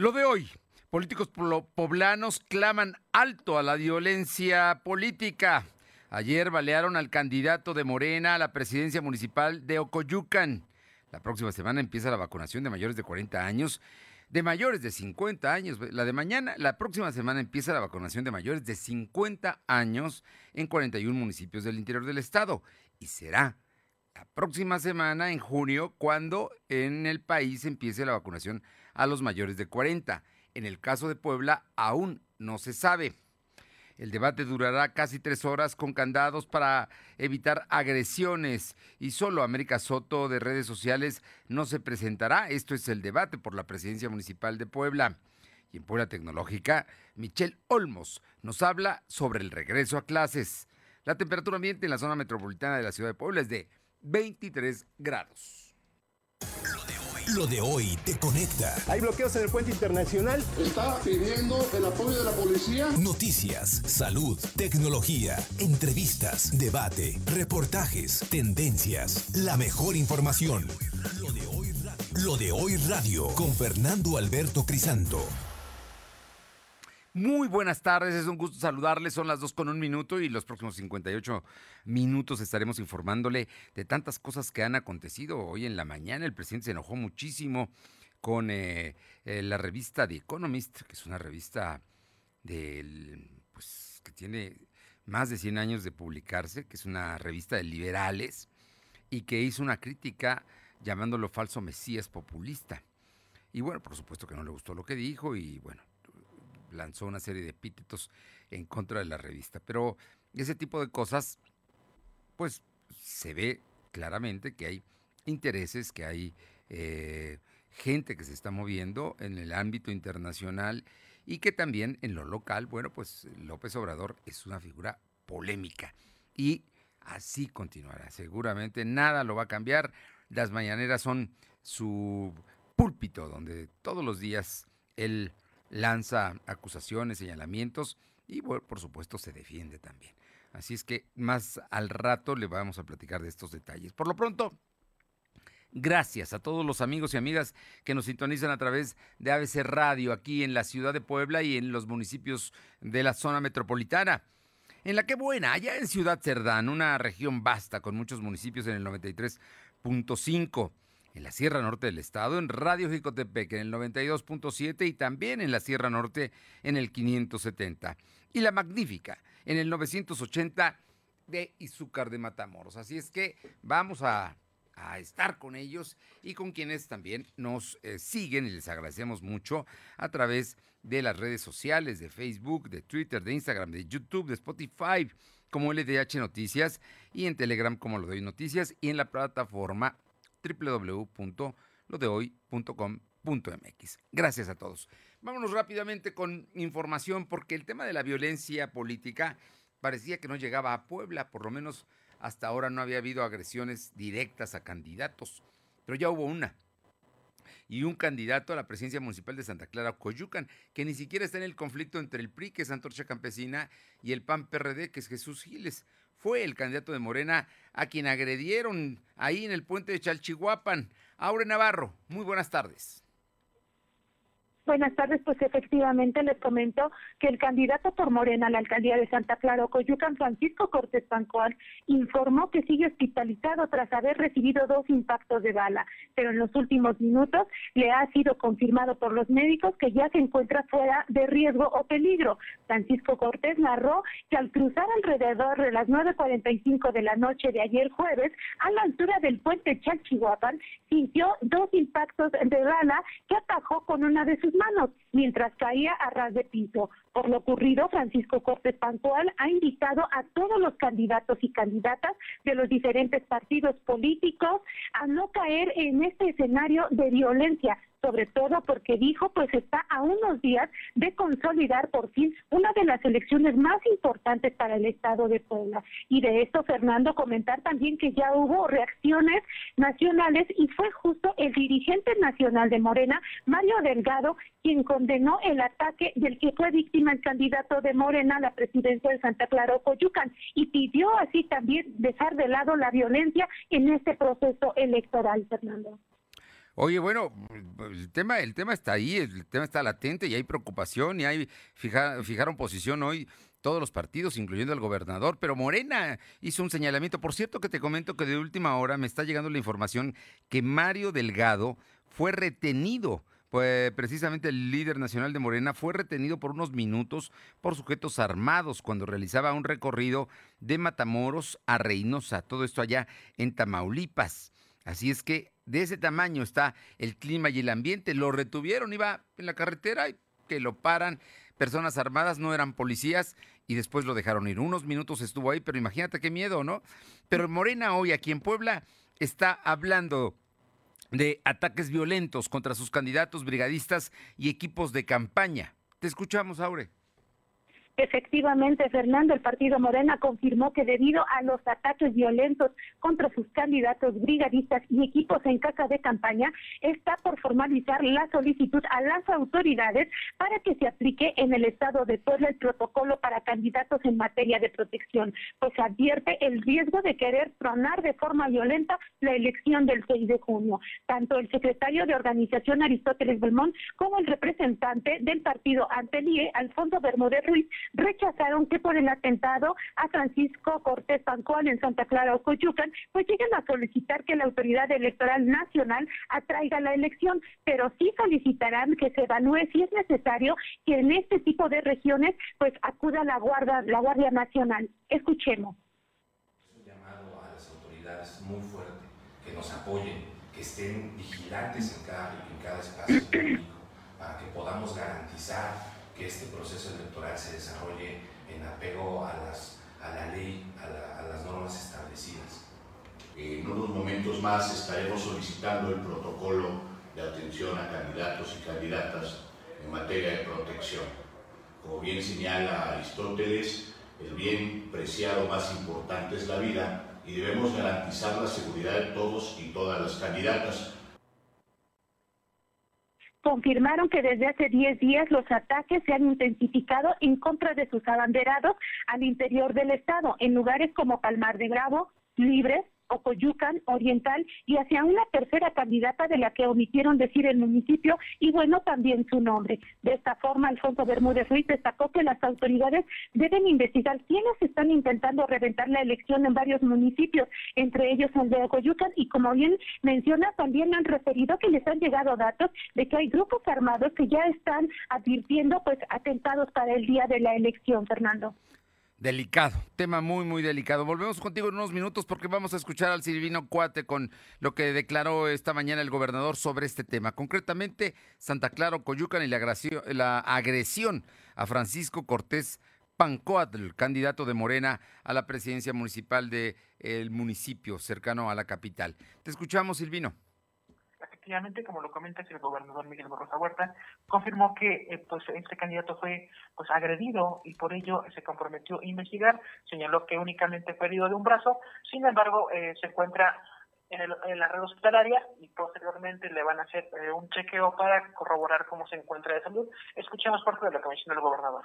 Lo de hoy, políticos poblanos claman alto a la violencia política. Ayer balearon al candidato de Morena a la presidencia municipal de Ocoyucan. La próxima semana empieza la vacunación de mayores de 40 años, de mayores de 50 años. La de mañana, la próxima semana empieza la vacunación de mayores de 50 años en 41 municipios del interior del estado. Y será la próxima semana, en junio, cuando en el país empiece la vacunación a los mayores de 40. En el caso de Puebla, aún no se sabe. El debate durará casi tres horas con candados para evitar agresiones y solo América Soto de redes sociales no se presentará. Esto es el debate por la presidencia municipal de Puebla. Y en Puebla Tecnológica, Michelle Olmos nos habla sobre el regreso a clases. La temperatura ambiente en la zona metropolitana de la ciudad de Puebla es de 23 grados. Lo de hoy te conecta. Hay bloqueos en el puente internacional. Está pidiendo el apoyo de la policía. Noticias, salud, tecnología, entrevistas, debate, reportajes, tendencias, la mejor información. Lo de hoy radio, Lo de hoy radio con Fernando Alberto Crisanto. Muy buenas tardes, es un gusto saludarles. Son las dos con un minuto y los próximos 58 minutos estaremos informándole de tantas cosas que han acontecido. Hoy en la mañana el presidente se enojó muchísimo con eh, eh, la revista The Economist, que es una revista del, pues, que tiene más de 100 años de publicarse, que es una revista de liberales y que hizo una crítica llamándolo falso mesías populista. Y bueno, por supuesto que no le gustó lo que dijo y bueno, lanzó una serie de epítetos en contra de la revista. Pero ese tipo de cosas, pues se ve claramente que hay intereses, que hay eh, gente que se está moviendo en el ámbito internacional y que también en lo local, bueno, pues López Obrador es una figura polémica y así continuará. Seguramente nada lo va a cambiar. Las mañaneras son su púlpito donde todos los días él lanza acusaciones, señalamientos y por supuesto se defiende también. Así es que más al rato le vamos a platicar de estos detalles. Por lo pronto, gracias a todos los amigos y amigas que nos sintonizan a través de ABC Radio aquí en la ciudad de Puebla y en los municipios de la zona metropolitana. En la que buena, allá en Ciudad Cerdán, una región vasta con muchos municipios en el 93.5 en la Sierra Norte del Estado, en Radio Jicotepec en el 92.7 y también en la Sierra Norte en el 570. Y La Magnífica en el 980 de Izúcar de Matamoros. Así es que vamos a, estar con ellos y con quienes también nos eh, siguen y les agradecemos mucho a través de las redes sociales, de Facebook, de Twitter, de Instagram, de YouTube, de Spotify como LDH Noticias y en Telegram como Lo Doy Noticias y en la plataforma www.lodehoy.com.mx. Gracias a todos. Vámonos rápidamente con información porque el tema de la violencia política parecía que no llegaba a Puebla, por lo menos hasta ahora no había habido agresiones directas a candidatos, pero ya hubo una. Y un candidato a la presidencia municipal de Santa Clara, Coyucan, que ni siquiera está en el conflicto entre el PRI, que es Antorcha Campesina, y el PAN PRD, que es Jesús Giles fue el candidato de Morena a quien agredieron ahí en el puente de Chalchihuapan. Aure Navarro, muy buenas tardes. Buenas tardes, pues efectivamente les comento que el candidato por Morena a la alcaldía de Santa Clara, Coyucan, Francisco Cortés Pancoal, informó que sigue hospitalizado tras haber recibido dos impactos de bala, pero en los últimos minutos le ha sido confirmado por los médicos que ya se encuentra fuera de riesgo o peligro. Francisco Cortés narró que al cruzar alrededor de las 9.45 de la noche de ayer jueves, a la altura del puente Chalchihuapan, sintió dos impactos de bala que atajó con una de sus manos mientras caía a ras de piso. Por lo ocurrido, Francisco Cortés Pantual ha invitado a todos los candidatos y candidatas de los diferentes partidos políticos a no caer en este escenario de violencia, sobre todo porque dijo pues está a unos días de consolidar por fin una de las elecciones más importantes para el estado de Puebla. Y de esto, Fernando, comentar también que ya hubo reacciones nacionales y fue justo el dirigente nacional de Morena, Mario Delgado, quien condenó el ataque del que fue víctima el candidato de Morena a la presidencia de Santa Clara Coyucan y pidió así también dejar de lado la violencia en este proceso electoral, Fernando. Oye, bueno, el tema, el tema está ahí, el tema está latente y hay preocupación y hay fijaron posición hoy todos los partidos, incluyendo el gobernador, pero Morena hizo un señalamiento. Por cierto que te comento que de última hora me está llegando la información que Mario Delgado fue retenido. Pues precisamente el líder nacional de Morena fue retenido por unos minutos por sujetos armados cuando realizaba un recorrido de Matamoros a Reynosa, todo esto allá en Tamaulipas. Así es que de ese tamaño está el clima y el ambiente. Lo retuvieron, iba en la carretera y que lo paran personas armadas, no eran policías y después lo dejaron ir. Unos minutos estuvo ahí, pero imagínate qué miedo, ¿no? Pero Morena hoy aquí en Puebla está hablando de ataques violentos contra sus candidatos brigadistas y equipos de campaña. Te escuchamos, Aure. Efectivamente, Fernando, el partido Morena confirmó que debido a los ataques violentos contra sus candidatos brigadistas y equipos en casa de campaña, está por formalizar la solicitud a las autoridades para que se aplique en el estado de Puebla el protocolo para candidatos en materia de protección, pues advierte el riesgo de querer tronar de forma violenta la elección del 6 de junio. Tanto el secretario de organización Aristóteles Belmont como el representante del partido Antelie, Alfonso Bermúdez Ruiz, rechazaron que por el atentado a Francisco Cortés Pancón en Santa Clara o Coyucan, pues lleguen a solicitar que la autoridad electoral nacional atraiga la elección, pero sí solicitarán que se evalúe si es necesario que en este tipo de regiones pues acuda la guardia, la Guardia Nacional. Escuchemos. un llamado a las autoridades muy fuerte, que nos apoyen, que estén vigilantes en cada, en cada espacio público, para que podamos garantizar que este proceso electoral se desarrolle en apego a, las, a la ley, a, las normas establecidas. En unos momentos más estaremos solicitando el protocolo de atención a candidatos y candidatas en materia de protección. Como bien señala Aristóteles, el bien preciado más importante es la vida y debemos garantizar la seguridad de todos y todas las candidatas confirmaron que desde hace 10 días los ataques se han intensificado en contra de sus abanderados al interior del estado, en lugares como Palmar de Bravo, Libres, Ocoyucan Oriental y hacia una tercera candidata de la que omitieron decir el municipio y bueno también su nombre. De esta forma, Alfonso Bermúdez Ruiz destacó que las autoridades deben investigar quiénes están intentando reventar la elección en varios municipios, entre ellos el de Ocoyucan y como bien menciona, también han referido que les han llegado datos de que hay grupos armados que ya están advirtiendo pues atentados para el día de la elección, Fernando. Delicado, tema muy, muy delicado. Volvemos contigo en unos minutos porque vamos a escuchar al Silvino Cuate con lo que declaró esta mañana el gobernador sobre este tema. Concretamente, Santa Clara, Coyucan y la, agresión a Francisco Cortés Pancoatl, candidato de Morena a la presidencia municipal del municipio cercano a la capital. Te escuchamos, Silvino efectivamente, como lo comenta el gobernador Miguel Borrosa Huerta confirmó que eh, pues este candidato fue pues agredido y por ello se comprometió a investigar. Señaló que únicamente fue herido de un brazo, sin embargo eh, se encuentra en, en, la red hospitalaria y posteriormente le van a hacer eh, un chequeo para corroborar cómo se encuentra de salud. Escuchemos parte de la comisión del gobernador.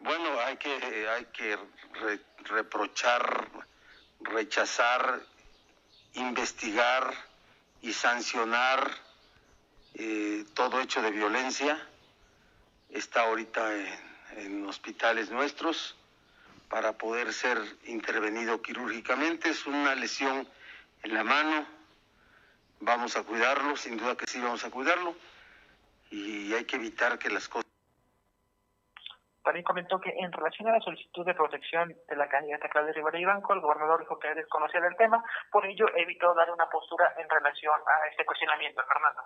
Bueno, hay que, hay que reprochar, rechazar, investigar y sancionar eh, todo hecho de violencia. Está ahorita en, hospitales nuestros para poder ser intervenido quirúrgicamente. Es una lesión en la mano. Vamos a cuidarlo, sin duda que sí vamos a cuidarlo. Y hay que evitar que las cosas también comentó que en relación a la solicitud de protección de la candidata Claudia Rivera Ibanco, el gobernador dijo que desconocía del tema, por ello evitó dar una postura en relación a este cuestionamiento, Fernando.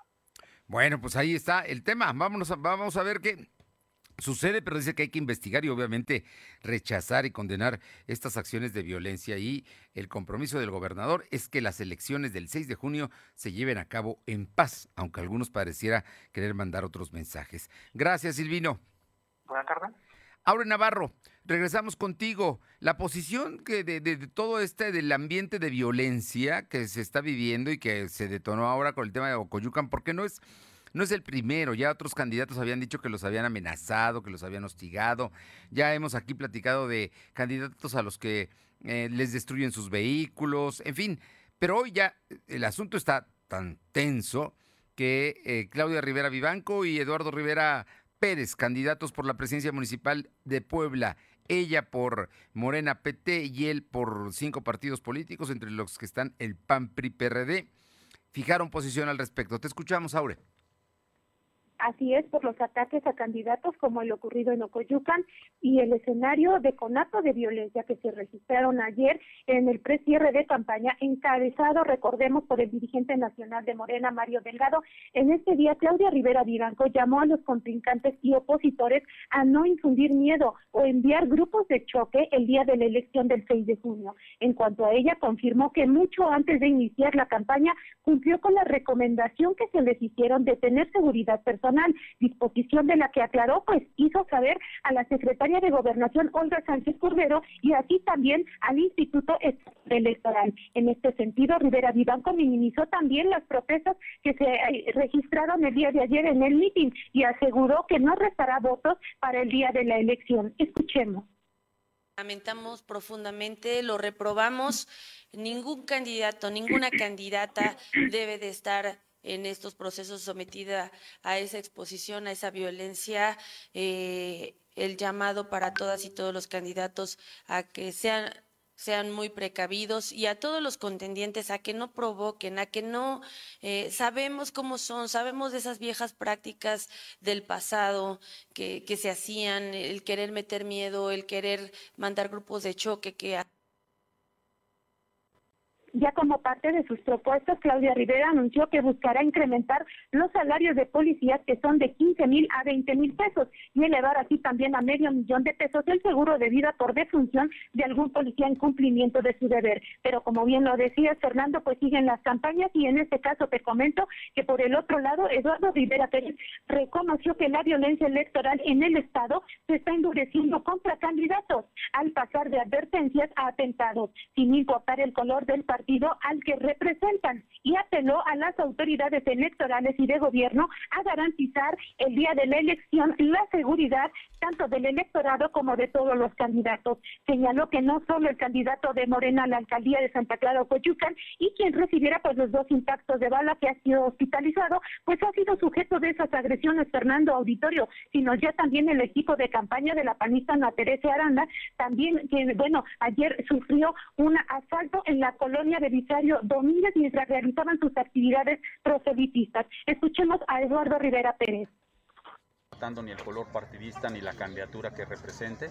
Bueno, pues ahí está el tema. Vámonos vamos a ver qué sucede, pero dice que hay que investigar y obviamente rechazar y condenar estas acciones de violencia. Y el compromiso del gobernador es que las elecciones del 6 de junio se lleven a cabo en paz, aunque algunos pareciera querer mandar otros mensajes. Gracias, Silvino. Buenas tardes. Aure Navarro, regresamos contigo. La posición que de, todo este del ambiente de violencia que se está viviendo y que se detonó ahora con el tema de Ocoyucan, porque no es, no es el primero, ya otros candidatos habían dicho que los habían amenazado, que los habían hostigado. Ya hemos aquí platicado de candidatos a los que eh, les destruyen sus vehículos, en fin. Pero hoy ya el asunto está tan tenso que eh, Claudia Rivera Vivanco y Eduardo Rivera Pérez, candidatos por la presidencia municipal de Puebla. Ella por Morena PT y él por cinco partidos políticos, entre los que están el PAN PRI PRD, fijaron posición al respecto. Te escuchamos, Aure. Así es, por los ataques a candidatos como el ocurrido en Ocoyucan y el escenario de conato de violencia que se registraron ayer en el precierre de campaña encabezado, recordemos, por el dirigente nacional de Morena, Mario Delgado. En este día, Claudia Rivera Vivanco llamó a los contrincantes y opositores a no infundir miedo o enviar grupos de choque el día de la elección del 6 de junio. En cuanto a ella, confirmó que mucho antes de iniciar la campaña cumplió con la recomendación que se les hicieron de tener seguridad personal disposición de la que aclaró, pues hizo saber a la secretaria de Gobernación, Olga Sánchez Cordero, y así también al Instituto Electoral. En este sentido, Rivera Vivanco minimizó también las protestas que se eh, registraron el día de ayer en el mitin y aseguró que no restará votos para el día de la elección. Escuchemos. Lamentamos profundamente, lo reprobamos. Ningún candidato, ninguna candidata debe de estar en estos procesos sometida a esa exposición, a esa violencia, eh, el llamado para todas y todos los candidatos a que sean sean muy precavidos y a todos los contendientes a que no provoquen, a que no eh, sabemos cómo son, sabemos de esas viejas prácticas del pasado que, que se hacían, el querer meter miedo, el querer mandar grupos de choque que ya como parte de sus propuestas, Claudia Rivera anunció que buscará incrementar los salarios de policías que son de 15 mil a 20 mil pesos y elevar así también a medio millón de pesos el seguro de vida por defunción de algún policía en cumplimiento de su deber. Pero como bien lo decías, Fernando, pues siguen las campañas y en este caso te comento que por el otro lado, Eduardo Rivera Pérez reconoció que la violencia electoral en el Estado se está endureciendo contra candidatos al pasar de advertencias a atentados, sin importar el color del partido al que representan y apeló a las autoridades electorales y de gobierno a garantizar el día de la elección la seguridad tanto del electorado como de todos los candidatos. Señaló que no solo el candidato de Morena a la alcaldía de Santa Clara Coyucan y quien recibiera pues los dos impactos de bala que ha sido hospitalizado, pues ha sido sujeto de esas agresiones Fernando Auditorio, sino ya también el equipo de campaña de la panista Ana Teresa Aranda, también que bueno, ayer sufrió un asalto en la colonia de Vicario Domínguez mientras realizaban sus actividades proselitistas. Escuchemos a Eduardo Rivera Pérez ni el color partidista ni la candidatura que represente.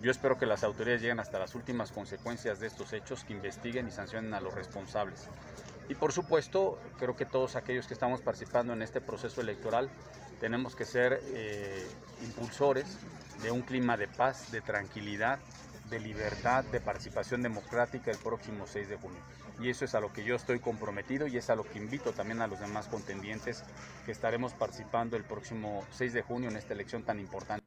Yo espero que las autoridades lleguen hasta las últimas consecuencias de estos hechos, que investiguen y sancionen a los responsables. Y por supuesto, creo que todos aquellos que estamos participando en este proceso electoral tenemos que ser eh, impulsores de un clima de paz, de tranquilidad, de libertad, de participación democrática el próximo 6 de junio y eso es a lo que yo estoy comprometido y es a lo que invito también a los demás contendientes que estaremos participando el próximo 6 de junio en esta elección tan importante.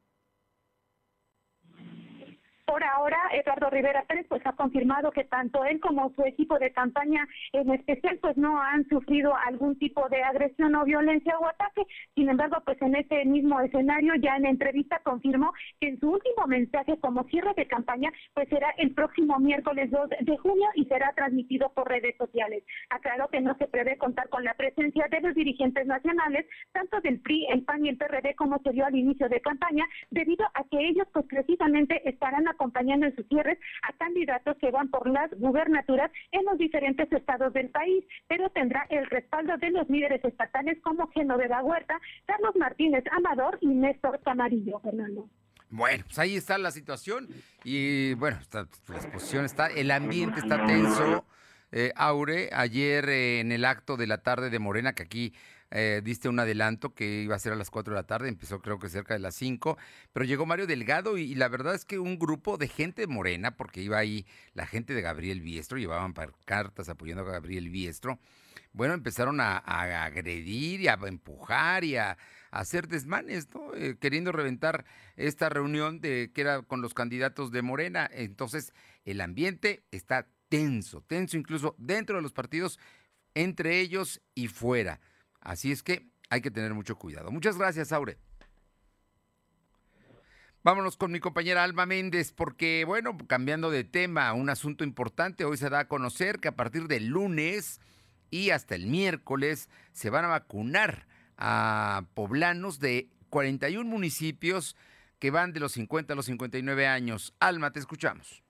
Por ahora, Eduardo Rivera Pérez pues ha confirmado que tanto él como su equipo de campaña en especial pues no han sufrido algún tipo de agresión o violencia o ataque. Sin embargo, pues en ese mismo escenario ya en entrevista confirmó que en su último mensaje como cierre de campaña pues será el próximo miércoles 2 de junio y será transmitido por redes sociales. Aclaró que no se prevé contar con la presencia de los dirigentes nacionales, tanto del PRI, el PAN y el PRD como se dio al inicio de campaña, debido a que ellos pues precisamente estarán a en sus cierres a candidatos que van por las gubernaturas en los diferentes estados del país, pero tendrá el respaldo de los líderes estatales como Genoveva Huerta, Carlos Martínez Amador y Néstor Camarillo, Fernando. Bueno, pues ahí está la situación y bueno, la exposición está, el ambiente está tenso. Eh, Aure, ayer eh, en el acto de la tarde de Morena, que aquí eh, diste un adelanto que iba a ser a las 4 de la tarde, empezó creo que cerca de las 5, pero llegó Mario Delgado y, la verdad es que un grupo de gente morena, porque iba ahí la gente de Gabriel Biestro, llevaban cartas apoyando a Gabriel Biestro, bueno, empezaron a, agredir y a empujar y a, hacer desmanes, ¿no? Eh, queriendo reventar esta reunión de que era con los candidatos de Morena. Entonces, el ambiente está tenso, tenso incluso dentro de los partidos, entre ellos y fuera. Así es que hay que tener mucho cuidado. Muchas gracias, Aure. Vámonos con mi compañera Alma Méndez, porque, bueno, cambiando de tema, un asunto importante, hoy se da a conocer que a partir del lunes y hasta el miércoles se van a vacunar a poblanos de 41 municipios que van de los 50 a los 59 años. Alma, te escuchamos.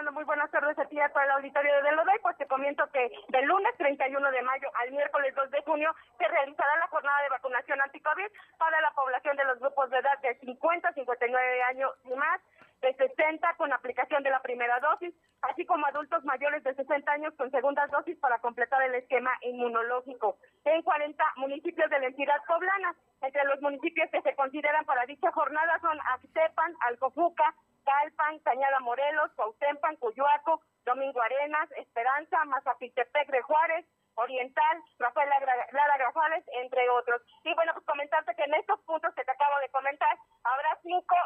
¿Qué tal, Fernando? Muy buenas tardes a ti para el auditorio de Delodey. Pues te comento que del lunes 31 de mayo al miércoles 2 de junio se realizará la jornada de vacunación anti-COVID para la población de los grupos de edad de 50 a 59 años y más de 60 con aplicación de la primera dosis, así como adultos mayores de 60 años con segundas dosis para completar el esquema inmunológico en 40 municipios de la entidad poblana. Entre los municipios que se consideran para dicha jornada son Axtepan, Alcofuca, Calpan, Cañada Morelos, Cuautempan, Cuyuaco, Domingo Arenas, Esperanza, Mazapiltepec de Juárez, Oriental, Rafael Lara Grafales, entre otros. Y bueno, pues comentarte que en estos puntos que te acabo de comentar, habrá cinco,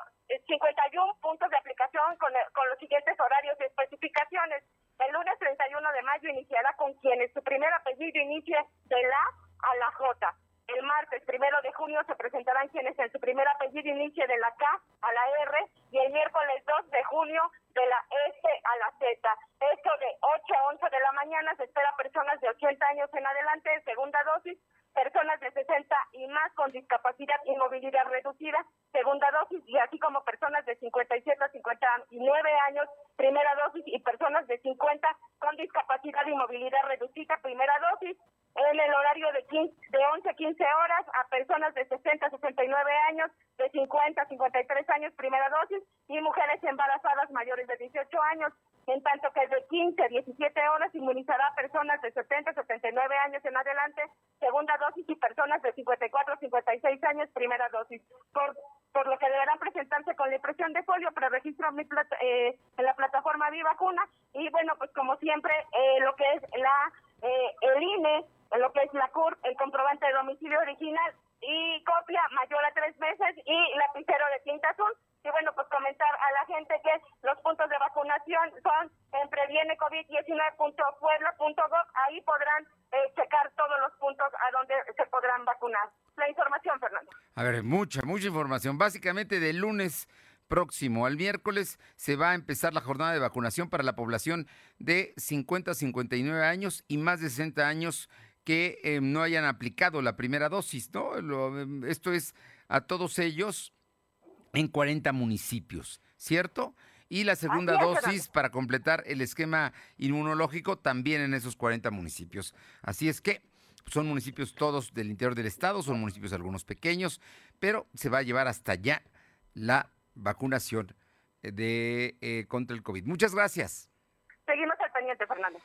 51 eh, puntos de aplicación con, con los siguientes horarios y especificaciones. El lunes 31 de mayo iniciará con quienes su primer apellido inicie de la a la J. El martes primero de junio se presentarán quienes en su primer apellido inicie de la K a la R y el miércoles 2 de junio de la S a la Z. Esto de 8 a 11 de la mañana se espera personas de 80 años en adelante, segunda dosis, personas de 60 y más con discapacidad y movilidad reducida, segunda dosis, y así como personas de 57 a 59 años, primera dosis, y personas de 50 con discapacidad y movilidad reducida, primera dosis en el horario de, 15, de 11 a 15 horas a personas de 60 a 69 años, de 50 a 53 años, primera dosis, y mujeres embarazadas mayores de 18 años, en tanto que de 15 a 17 horas inmunizará a personas de 70 a 79 años en adelante, segunda dosis, y personas de 54 a 56 años, primera dosis. Por, por lo que deberán presentarse con la impresión de folio, pero registro eh, en la plataforma Vivacuna, y bueno, pues como siempre, eh, lo que es la eh, el INE lo que es la CUR, el comprobante de domicilio original y copia mayor a tres meses y lapicero de tinta azul. Y bueno, pues comentar a la gente que los puntos de vacunación son en previenecovid19.puebla.gov. Ahí podrán eh, checar todos los puntos a donde se podrán vacunar. La información, Fernando. A ver, mucha, mucha información. Básicamente de lunes próximo al miércoles se va a empezar la jornada de vacunación para la población de 50 a 59 años y más de 60 años que eh, no hayan aplicado la primera dosis, ¿no? Em, esto es a todos ellos en 40 municipios, ¿cierto? Y la segunda dosis para completar el esquema inmunológico también en esos 40 municipios. Así es que son municipios todos del interior del estado, son municipios algunos pequeños, pero se va a llevar hasta allá la vacunación de eh, contra el COVID. Muchas gracias. Seguimos al pendiente, Fernando.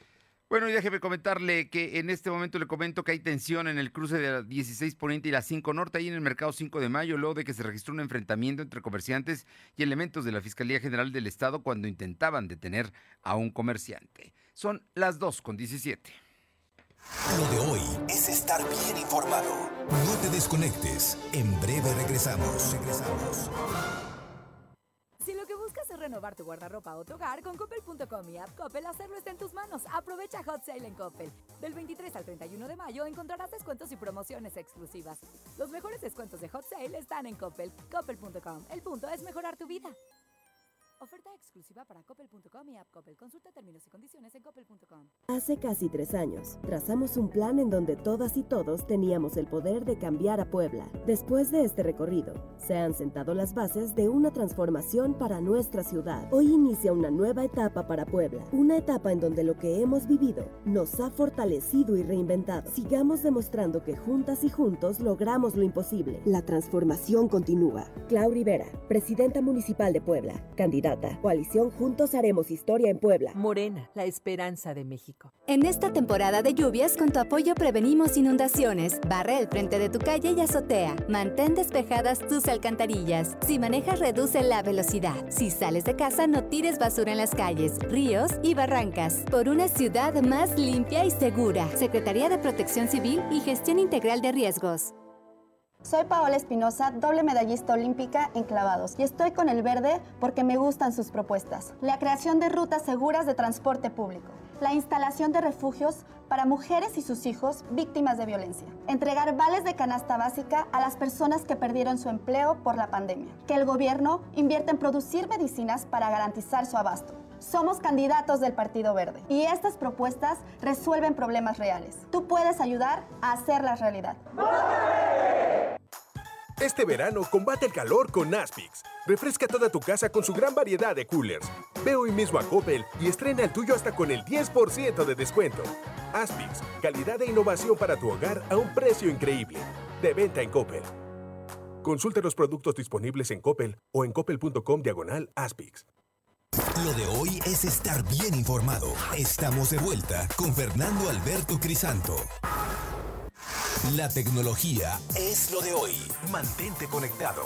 Bueno, y déjeme comentarle que en este momento le comento que hay tensión en el cruce de la 16 Poniente y la 5 Norte, ahí en el mercado 5 de mayo, luego de que se registró un enfrentamiento entre comerciantes y elementos de la Fiscalía General del Estado cuando intentaban detener a un comerciante. Son las 2 con 17. Lo de hoy es estar bien informado. No te desconectes. En breve regresamos. Regresamos renovar tu guardarropa o tu hogar, con Coppel.com y App Coppel hacerlo está en tus manos. Aprovecha Hot Sale en Coppel. Del 23 al 31 de mayo encontrarás descuentos y promociones exclusivas. Los mejores descuentos de Hot Sale están en Coppel. Coppel.com. El punto es mejorar tu vida. Oferta exclusiva para coppel.com y app Coppel. Consulta términos y condiciones en coppel.com. Hace casi tres años, trazamos un plan en donde todas y todos teníamos el poder de cambiar a Puebla. Después de este recorrido, se han sentado las bases de una transformación para nuestra ciudad. Hoy inicia una nueva etapa para Puebla. Una etapa en donde lo que hemos vivido nos ha fortalecido y reinventado. Sigamos demostrando que juntas y juntos logramos lo imposible. La transformación continúa. Clau Rivera, presidenta municipal de Puebla, candidata Coalición Juntos Haremos Historia en Puebla. Morena, la esperanza de México. En esta temporada de lluvias, con tu apoyo prevenimos inundaciones. Barre el frente de tu calle y azotea. Mantén despejadas tus alcantarillas. Si manejas, reduce la velocidad. Si sales de casa, no tires basura en las calles, ríos y barrancas. Por una ciudad más limpia y segura. Secretaría de Protección Civil y Gestión Integral de Riesgos. Soy Paola Espinosa, doble medallista olímpica en clavados y estoy con el verde porque me gustan sus propuestas. La creación de rutas seguras de transporte público, la instalación de refugios para mujeres y sus hijos víctimas de violencia, entregar vales de canasta básica a las personas que perdieron su empleo por la pandemia, que el gobierno invierta en producir medicinas para garantizar su abasto Somos candidatos del Partido Verde y estas propuestas resuelven problemas reales. Tú puedes ayudar a hacerlas realidad. Este verano combate el calor con Aspix. Refresca toda tu casa con su gran variedad de coolers. Ve hoy mismo a Coppel y estrena el tuyo hasta con el 10% de descuento. Aspix, calidad e innovación para tu hogar a un precio increíble. De venta en Coppel. Consulta los productos disponibles en Coppel o en coppel.com diagonal Aspix. Lo de hoy es estar bien informado. Estamos de vuelta con Fernando Alberto Crisanto. La tecnología es lo de hoy. Mantente conectado.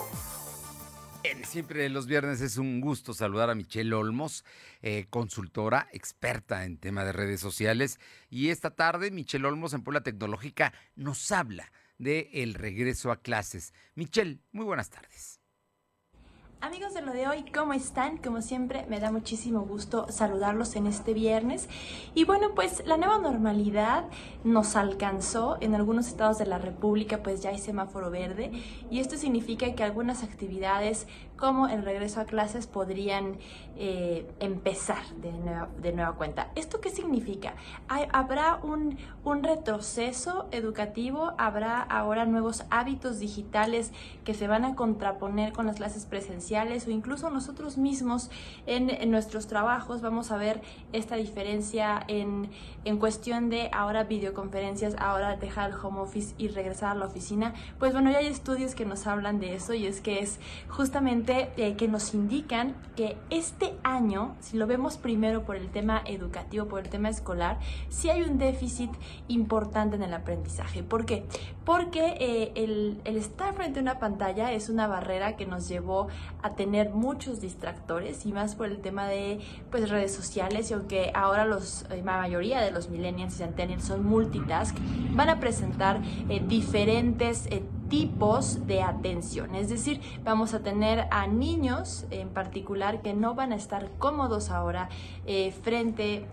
Siempre los viernes es un gusto saludar a Michelle Olmos, eh, consultora, experta en tema de redes sociales. Y esta tarde, Michelle Olmos en Puebla Tecnológica nos habla de el regreso a clases. Michelle, muy buenas tardes. Amigos de lo de hoy, ¿cómo están? Como siempre, me da muchísimo gusto saludarlos en este viernes. Y bueno, pues la nueva normalidad nos alcanzó. En algunos estados de la República pues ya hay semáforo verde y esto significa que algunas actividades como el regreso a clases podrían eh, empezar de nueva, de nueva, cuenta. ¿Esto qué significa? habrá un, un retroceso educativo, habrá ahora nuevos hábitos digitales que se van a contraponer con las clases presenciales o incluso nosotros mismos en, en nuestros trabajos vamos a ver esta diferencia en, en cuestión de ahora videoconferencias, ahora dejar el home office y regresar a la oficina. Pues bueno, ya hay estudios que nos hablan de eso y es que es justamente eh, que nos indican que este año, si lo vemos primero por el tema educativo, por el tema escolar, sí hay un déficit importante en el aprendizaje. ¿Por qué? Porque eh, el, estar frente a una pantalla es una barrera que nos llevó a tener muchos distractores y más por el tema de pues, redes sociales y aunque ahora los, eh, la mayoría de los millennials y centennials son multitask, van a presentar diferentes tipos de atención. Es decir, vamos a tener a niños en particular que no van a estar cómodos ahora eh, frente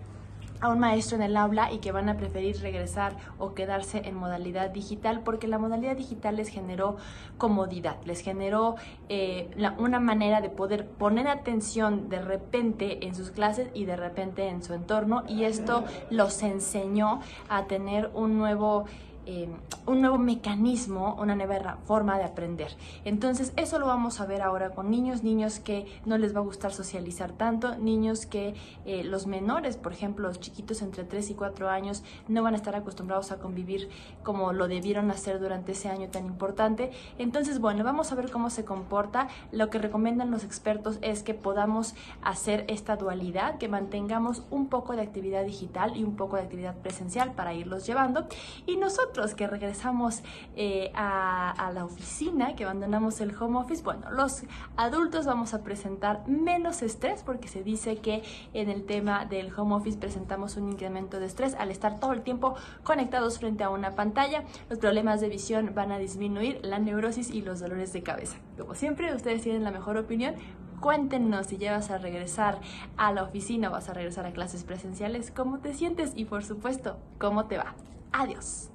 a un maestro en el aula y que van a preferir regresar o quedarse en modalidad digital porque la modalidad digital les generó comodidad, les generó eh, una manera de poder poner atención de repente en sus clases y de repente en su entorno y esto los enseñó a tener un nuevo eh, un nuevo mecanismo, una nueva forma de aprender. Entonces, eso lo vamos a ver ahora con niños, niños que no les va a gustar socializar tanto, niños que eh, los menores, por ejemplo, los chiquitos entre 3 y 4 años, no van a estar acostumbrados a convivir como lo debieron hacer durante ese año tan importante. Entonces, bueno, vamos a ver cómo se comporta. Lo que recomiendan los expertos es que podamos hacer esta dualidad, que mantengamos un poco de actividad digital y un poco de actividad presencial para irlos llevando. Y nosotros que regresamos eh, a, la oficina, que abandonamos el home office, bueno, los adultos vamos a presentar menos estrés porque se dice que en el tema del home office presentamos un incremento de estrés al estar todo el tiempo conectados frente a una pantalla. Los problemas de visión van a disminuir, la neurosis y los dolores de cabeza. Como siempre, ustedes tienen la mejor opinión. Cuéntenos si llevas a regresar a la oficina o vas a regresar a clases presenciales, cómo te sientes y por supuesto, cómo te va. Adiós.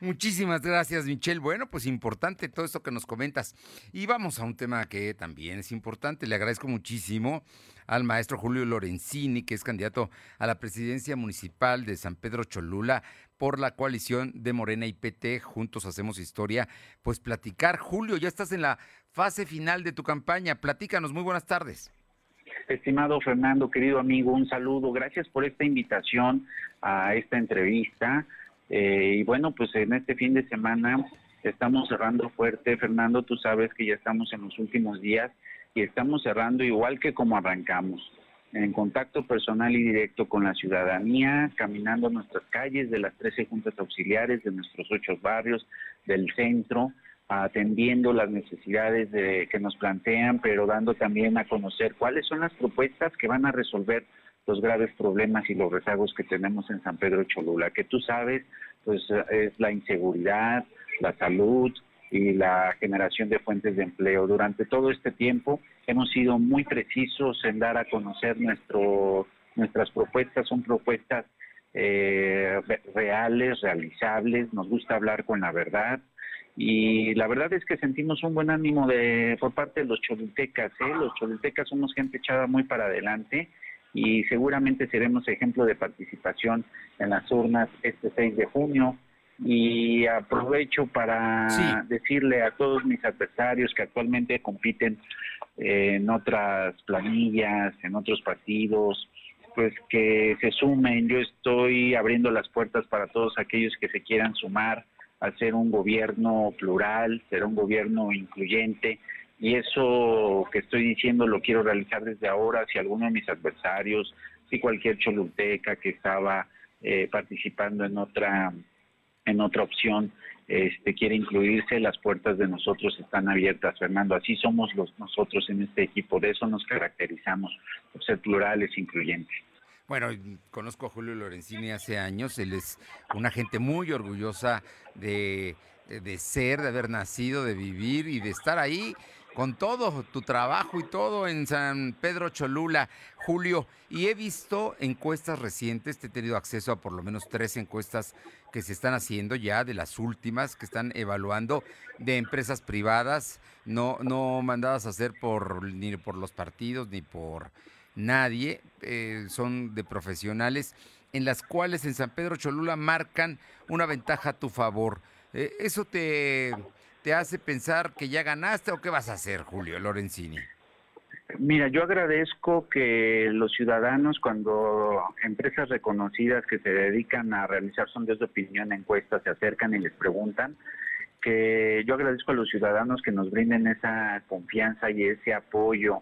Muchísimas gracias, Michelle. Bueno, pues importante todo esto que nos comentas. Y vamos a un tema que también es importante. Le agradezco muchísimo al maestro Julio Lorenzini, que es candidato a la presidencia municipal de San Pedro Cholula por la coalición de Morena y PT. Juntos hacemos historia. Pues platicar. Julio, ya estás en la fase final de tu campaña. Platícanos. Muy buenas tardes. Estimado Fernando, querido amigo, un saludo. Gracias por esta invitación a esta entrevista. Eh, y bueno, pues en este fin de semana estamos cerrando fuerte. Fernando, tú sabes que ya estamos en los últimos días y estamos cerrando igual que como arrancamos, en contacto personal y directo con la ciudadanía, caminando nuestras calles de las 13 juntas auxiliares, de nuestros ocho barrios, del centro, atendiendo las necesidades de, que nos plantean, pero dando también a conocer cuáles son las propuestas que van a resolver los graves problemas y los rezagos que tenemos en San Pedro Cholula, que tú sabes, pues es la inseguridad, la salud y la generación de fuentes de empleo. Durante todo este tiempo hemos sido muy precisos en dar a conocer nuestro, nuestras propuestas, son propuestas eh, reales, realizables, nos gusta hablar con la verdad y la verdad es que sentimos un buen ánimo de por parte de los cholultecas, ¿eh? los cholultecas somos gente echada muy para adelante y seguramente seremos ejemplo de participación en las urnas este 6 de junio y aprovecho para decirle a todos mis adversarios que actualmente compiten en otras planillas, en otros partidos, pues que se sumen. Yo estoy abriendo las puertas para todos aquellos que se quieran sumar a ser un gobierno plural, ser un gobierno incluyente. Y eso que estoy diciendo lo quiero realizar desde ahora. Si alguno de mis adversarios, si cualquier choluteca que estaba eh, participando en otra en otra opción este, quiere incluirse, las puertas de nosotros están abiertas, Fernando. Así somos los nosotros en este equipo, de eso nos caracterizamos, por ser plurales, incluyentes. Bueno, conozco a Julio Lorenzini hace años, él es una gente muy orgullosa de, de ser, de haber nacido, de vivir y de estar ahí con todo tu trabajo y todo en San Pedro Cholula, Julio. Y he visto encuestas recientes, te he tenido acceso a por lo menos tres encuestas que se están haciendo ya, de las últimas, que están evaluando de empresas privadas, no, no mandadas a hacer por, ni por los partidos ni por nadie, eh, son de profesionales, en las cuales en San Pedro Cholula marcan una ventaja a tu favor. Eh, ¿Eso te, te hace pensar que ya ganaste o qué vas a hacer, Julio Lorenzini? Mira, yo agradezco que los ciudadanos, cuando empresas reconocidas que se dedican a realizar sondeos de opinión, encuestas, se acercan y les preguntan, que yo agradezco a los ciudadanos que nos brinden esa confianza y ese apoyo.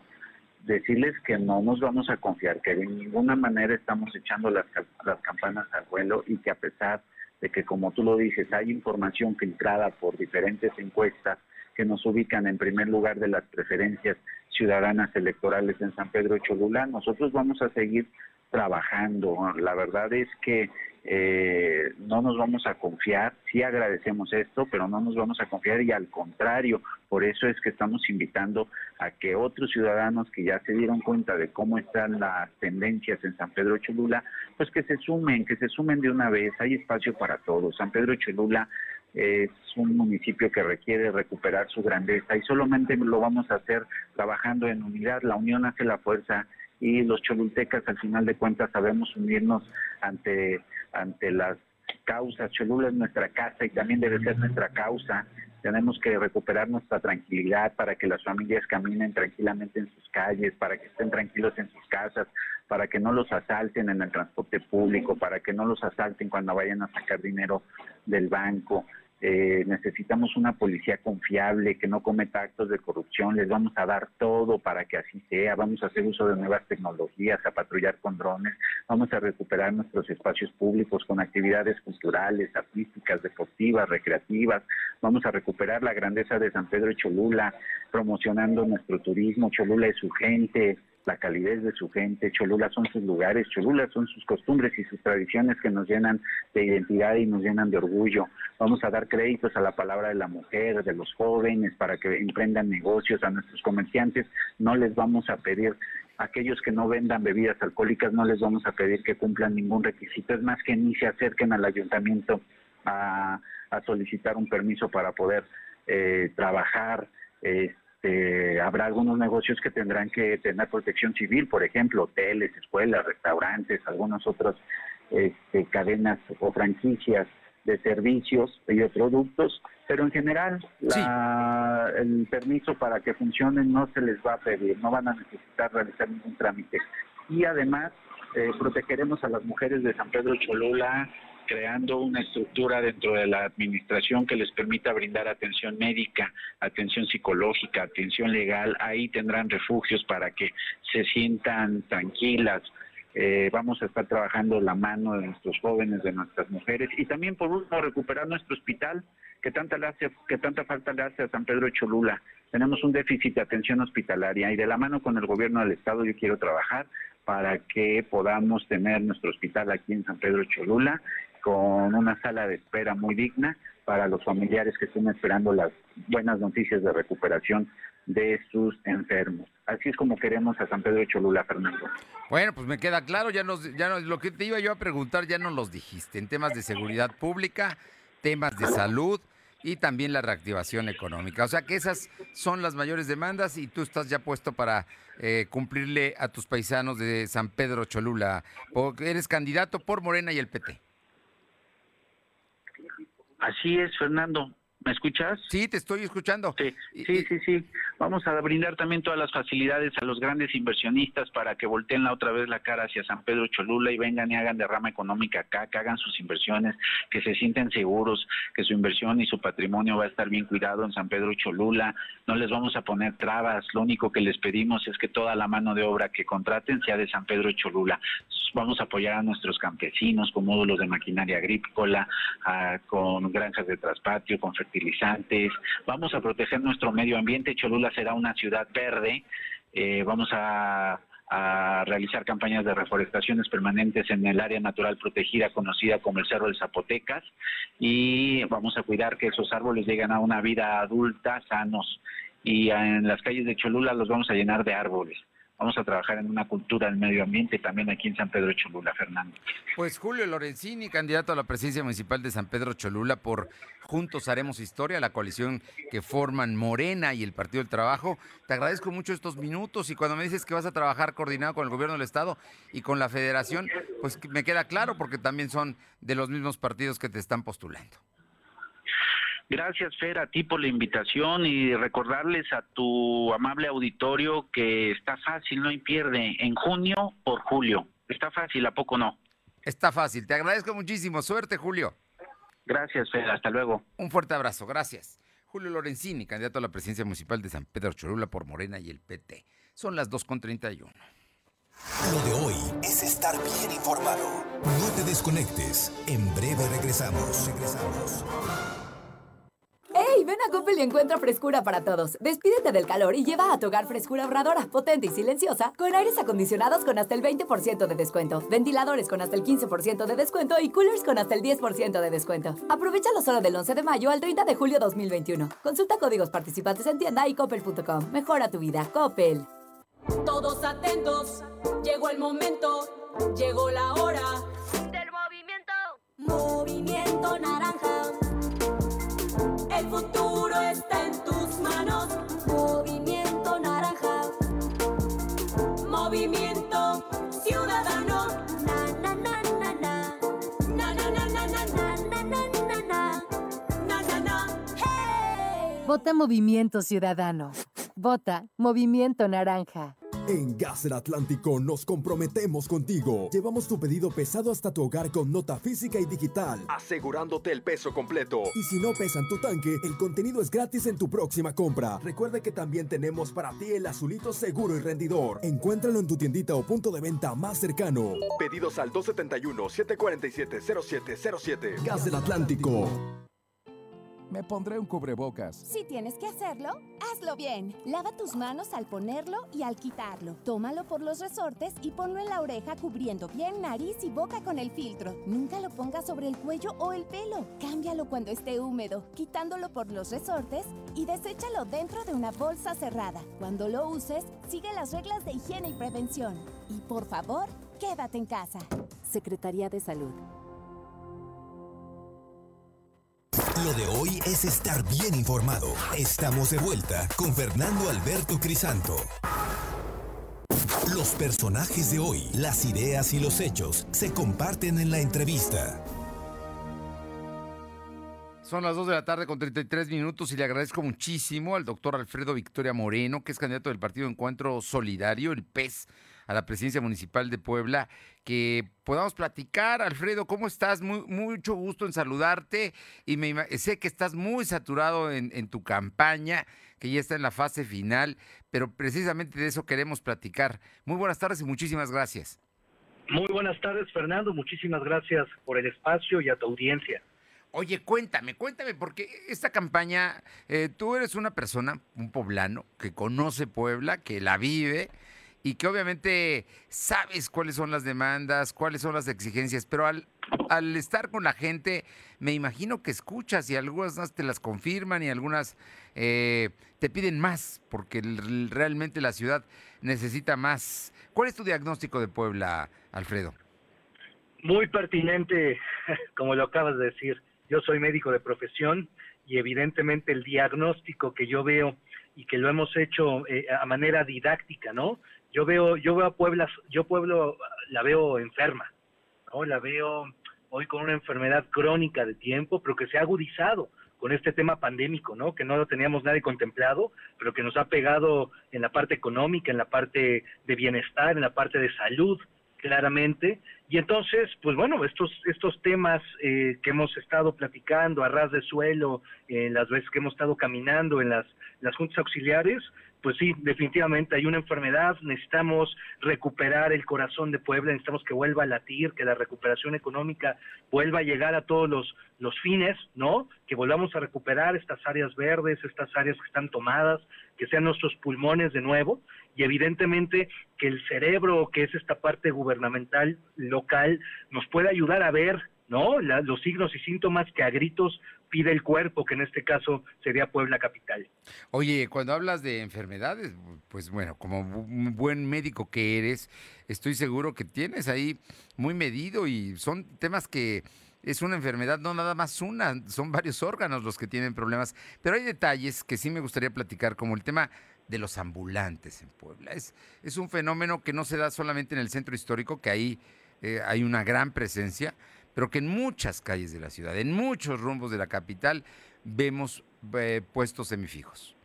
Decirles que no nos vamos a confiar, que de ninguna manera estamos echando las, las campanas al vuelo y que a pesar de que, como tú lo dices, hay información filtrada por diferentes encuestas que nos ubican en primer lugar de las preferencias ciudadanas electorales en San Pedro Cholula. Nosotros vamos a seguir trabajando. La verdad es que eh, no nos vamos a confiar, sí agradecemos esto, pero no nos vamos a confiar y al contrario, por eso es que estamos invitando a que otros ciudadanos que ya se dieron cuenta de cómo están las tendencias en San Pedro Cholula, pues que se sumen, que se sumen de una vez, hay espacio para todos. San Pedro Cholula es un municipio que requiere recuperar su grandeza y solamente lo vamos a hacer trabajando en unidad. La unión hace la fuerza y los cholultecas al final de cuentas sabemos unirnos ante, ante las causas. Cholula es nuestra casa y también debe ser nuestra causa. Tenemos que recuperar nuestra tranquilidad para que las familias caminen tranquilamente en sus calles, para que estén tranquilos en sus casas, para que no los asalten en el transporte público, para que no los asalten cuando vayan a sacar dinero del banco. Eh, necesitamos una policía confiable que no cometa actos de corrupción, les vamos a dar todo para que así sea, vamos a hacer uso de nuevas tecnologías, a patrullar con drones, vamos a recuperar nuestros espacios públicos con actividades culturales, artísticas, deportivas, recreativas, vamos a recuperar la grandeza de San Pedro y Cholula, promocionando nuestro turismo, Cholula es su gente, la calidez de su gente, Cholula son sus lugares, Cholula son sus costumbres y sus tradiciones que nos llenan de identidad y nos llenan de orgullo. Vamos a dar créditos a la palabra de la mujer, de los jóvenes, para que emprendan negocios, a nuestros comerciantes no les vamos a pedir aquellos que no vendan bebidas alcohólicas no les vamos a pedir que cumplan ningún requisito, es más que ni se acerquen al ayuntamiento a, solicitar un permiso para poder eh, trabajar, eh, este, habrá algunos negocios que tendrán que tener protección civil, por ejemplo, hoteles, escuelas, restaurantes, algunas otras este, cadenas o franquicias de servicios y de productos, pero en general el permiso para que funcionen no se les va a pedir, no van a necesitar realizar ningún trámite. Y además eh, protegeremos a las mujeres de San Pedro Cholula, creando una estructura dentro de la administración que les permita brindar atención médica, atención psicológica, atención legal. Ahí tendrán refugios para que se sientan tranquilas. Eh, vamos a estar trabajando la mano de nuestros jóvenes, de nuestras mujeres y también por último recuperar nuestro hospital que tanta, le hace, que tanta falta le hace a San Pedro de Cholula. Tenemos un déficit de atención hospitalaria y de la mano con el gobierno del estado yo quiero trabajar para que podamos tener nuestro hospital aquí en San Pedro de Cholula con una sala de espera muy digna para los familiares que estén esperando las buenas noticias de recuperación de sus enfermos. Así es como queremos a San Pedro Cholula, Fernando. Bueno, pues me queda claro, ya nos, ya lo que te iba yo a preguntar ya no los dijiste, en temas de seguridad pública, temas de salud y también la reactivación económica. O sea que esas son las mayores demandas y tú estás ya puesto para eh, cumplirle a tus paisanos de San Pedro Cholula, porque eres candidato por Morena y el PT. Así es, Fernando. ¿Me escuchas? Sí, te estoy escuchando. Sí, sí, sí, sí. Vamos a brindar también todas las facilidades a los grandes inversionistas para que volteen la otra vez la cara hacia San Pedro Cholula y vengan y hagan derrama económica acá, que hagan sus inversiones, que se sienten seguros, que su inversión y su patrimonio va a estar bien cuidado en San Pedro Cholula. No les vamos a poner trabas. Lo único que les pedimos es que toda la mano de obra que contraten sea de San Pedro Cholula. Vamos a apoyar a nuestros campesinos con módulos de maquinaria agrícola, ah, con granjas de traspatio, con fertilizantes. Vamos a proteger nuestro medio ambiente. Cholula será una ciudad verde. Eh, vamos a, a, realizar campañas de reforestaciones permanentes en el área natural protegida conocida como el Cerro de Zapotecas y vamos a cuidar que esos árboles lleguen a una vida adulta sanos y en las calles de Cholula los vamos a llenar de árboles vamos a trabajar en una cultura del medio ambiente también aquí en San Pedro Cholula, Fernando. Pues Julio Lorenzini, candidato a la presidencia municipal de San Pedro Cholula por Juntos Haremos Historia, la coalición que forman Morena y el Partido del Trabajo. Te agradezco mucho estos minutos y cuando me dices que vas a trabajar coordinado con el gobierno del Estado y con la federación, pues me queda claro porque también son de los mismos partidos que te están postulando. Gracias, Fer, a ti por la invitación y recordarles a tu amable auditorio que está fácil, no hay pierde, en junio por julio. Está fácil, ¿a poco no? Está fácil, te agradezco muchísimo. Suerte, Julio. Gracias, Fer, hasta luego. Un fuerte abrazo, gracias. Julio Lorenzini, candidato a la presidencia municipal de San Pedro Cholula por Morena y el PT. Son las 2.31. Lo de hoy es estar bien informado. No te desconectes. En breve regresamos. Regresamos. Ven a Coppel y encuentra frescura para todos. Despídete del calor y lleva a tu hogar frescura ahorradora, potente y silenciosa, con aires acondicionados con hasta el 20% de descuento, ventiladores con hasta el 15% de descuento y coolers con hasta el 10% de descuento. Aprovechalo solo del 11 de mayo al 30 de julio 2021. Consulta códigos participantes en tienda y coppel.com. Mejora tu vida. Coppel. Todos atentos, llegó el momento, llegó la hora El futuro está en tus manos. Movimiento naranja. Movimiento ciudadano. Na na na na na. Na na na na. Vota Movimiento Ciudadano. Vota Movimiento Naranja. En Gas del Atlántico nos comprometemos contigo. Llevamos tu pedido pesado hasta tu hogar con nota física y digital, asegurándote el peso completo. Y si no pesan tu tanque, el contenido es gratis en tu próxima compra. Recuerda que también tenemos para ti el azulito seguro y rendidor. Encuéntralo en tu tiendita o punto de venta más cercano. Pedidos al 271-747-0707. Gas del Atlántico. Me pondré un cubrebocas. Si tienes que hacerlo, hazlo bien. Lava tus manos al ponerlo y al quitarlo. Tómalo por los resortes y ponlo en la oreja cubriendo bien nariz y boca con el filtro. Nunca lo pongas sobre el cuello o el pelo. Cámbialo cuando esté húmedo, quitándolo por los resortes y deséchalo dentro de una bolsa cerrada. Cuando lo uses, sigue las reglas de higiene y prevención. Y por favor, quédate en casa. Secretaría de Salud. Lo de hoy es estar bien informado. Estamos de vuelta con Fernando Alberto Crisanto. Los personajes de hoy, las ideas y los hechos se comparten en la entrevista. Son las 2 de la tarde con 33 minutos y le agradezco muchísimo al doctor Alfredo Victoria Moreno, que es candidato del Partido Encuentro Solidario, el PES, a la presidencia municipal de Puebla, que podamos platicar. Alfredo, ¿cómo estás? Muy, mucho gusto en saludarte y me, sé que estás muy saturado en, en tu campaña, que ya está en la fase final, pero precisamente de eso queremos platicar. Muy buenas tardes y muchísimas gracias. Muy buenas tardes, Fernando. Muchísimas gracias por el espacio y a tu audiencia. Oye, cuéntame, cuéntame, porque esta campaña, eh, tú eres una persona, un poblano, que conoce Puebla, que la vive y que obviamente sabes cuáles son las demandas, cuáles son las exigencias, pero al, estar con la gente, me imagino que escuchas y algunas te las confirman y algunas eh, te piden más, porque realmente la ciudad necesita más. ¿Cuál es tu diagnóstico de Puebla, Alfredo? Muy pertinente, como lo acabas de decir. Yo soy médico de profesión y evidentemente el diagnóstico que yo veo y que lo hemos hecho eh, a manera didáctica, ¿no? Yo veo, yo veo a Puebla, yo Pueblo la veo enferma, ¿no? La veo hoy con una enfermedad crónica de tiempo, pero que se ha agudizado con este tema pandémico, ¿no? Que no lo teníamos nadie contemplado, pero que nos ha pegado en la parte económica, en la parte de bienestar, en la parte de salud, claramente. Y entonces, pues bueno, estos, estos temas eh, que hemos estado platicando a ras de suelo, en las veces que hemos estado caminando en las, las juntas auxiliares, pues sí, definitivamente hay una enfermedad, necesitamos recuperar el corazón de Puebla, necesitamos que vuelva a latir, que la recuperación económica vuelva a llegar a todos los, fines, ¿no? Que volvamos a recuperar estas áreas verdes, estas áreas que están tomadas, que sean nuestros pulmones de nuevo y evidentemente que el cerebro, que es esta parte gubernamental local, nos pueda ayudar a ver, ¿no? La- los signos y síntomas que a gritos pide el cuerpo, que en este caso sería Puebla capital. Oye, cuando hablas de enfermedades, pues bueno, como buen médico que eres, estoy seguro que tienes ahí muy medido y son temas que es una enfermedad, no nada más una, son varios órganos los que tienen problemas, pero hay detalles que sí me gustaría platicar, como el tema de los ambulantes en Puebla. Es, es un fenómeno que no se da solamente en el centro histórico, que ahí eh, hay una gran presencia, pero que en muchas calles de la ciudad, en muchos rumbos de la capital, vemos eh, puestos semifijos.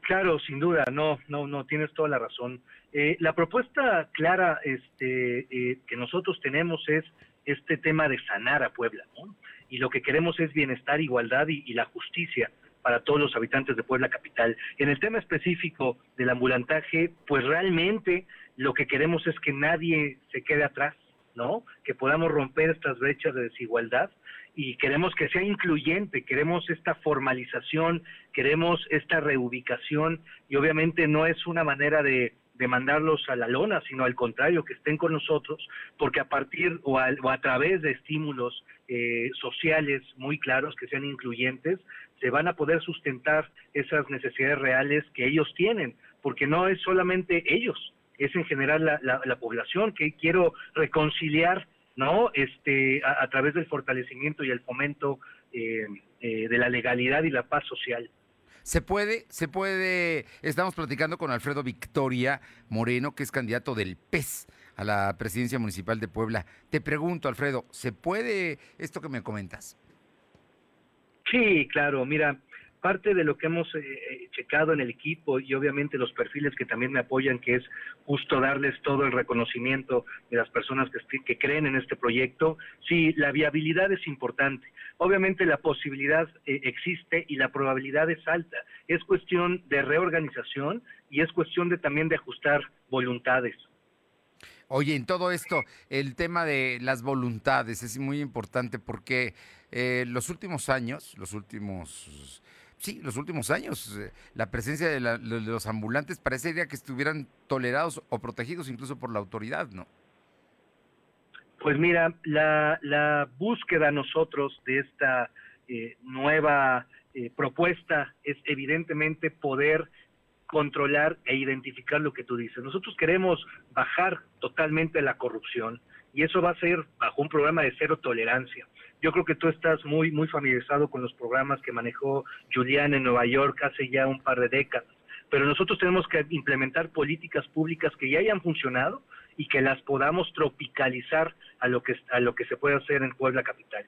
Claro, sin duda, no, no, no, tienes toda la razón. Eh, la propuesta clara este, eh, que nosotros tenemos es este tema de sanar a Puebla, ¿no? Y lo que queremos es bienestar, igualdad y, y la justicia para todos los habitantes de Puebla capital. En el tema específico del ambulantaje, pues realmente lo que queremos es que nadie se quede atrás, ¿no? Que podamos romper estas brechas de desigualdad y queremos que sea incluyente, queremos esta formalización, queremos esta reubicación y obviamente no es una manera de, mandarlos a la lona, sino al contrario, que estén con nosotros, porque a partir o a, o a través de estímulos eh, sociales muy claros, que sean incluyentes, se van a poder sustentar esas necesidades reales que ellos tienen, porque no es solamente ellos, es en general la, la, la población que quiero reconciliar ¿no? Este, a, a través del fortalecimiento y el fomento eh, eh, de la legalidad y la paz social. Se puede, se puede. Estamos platicando con Alfredo Victoria Moreno, que es candidato del PES a la presidencia municipal de Puebla. Te pregunto, Alfredo, ¿se puede esto que me comentas? Sí, claro, mira, parte de lo que hemos eh, eh, checado en el equipo y obviamente los perfiles que también me apoyan, que es justo darles todo el reconocimiento de las personas que, creen en este proyecto, sí, la viabilidad es importante. Obviamente la posibilidad eh, existe y la probabilidad es alta. Es cuestión de reorganización y es cuestión de también de ajustar voluntades. Oye, en todo esto, el tema de las voluntades es muy importante porque eh, los últimos años, los últimos, sí, los últimos años, eh, la presencia de, la- de los ambulantes parecería que estuvieran tolerados o protegidos incluso por la autoridad, ¿no? Pues mira, la, búsqueda nosotros de esta eh, nueva eh, propuesta es evidentemente poder controlar e identificar lo que tú dices. Nosotros queremos bajar totalmente la corrupción y eso va a ser bajo un programa de cero tolerancia. Yo creo que tú estás muy muy familiarizado con los programas que manejó Julián en Nueva York hace ya un par de décadas, pero nosotros tenemos que implementar políticas públicas que ya hayan funcionado y que las podamos tropicalizar a lo que a lo que se puede hacer en Puebla capital.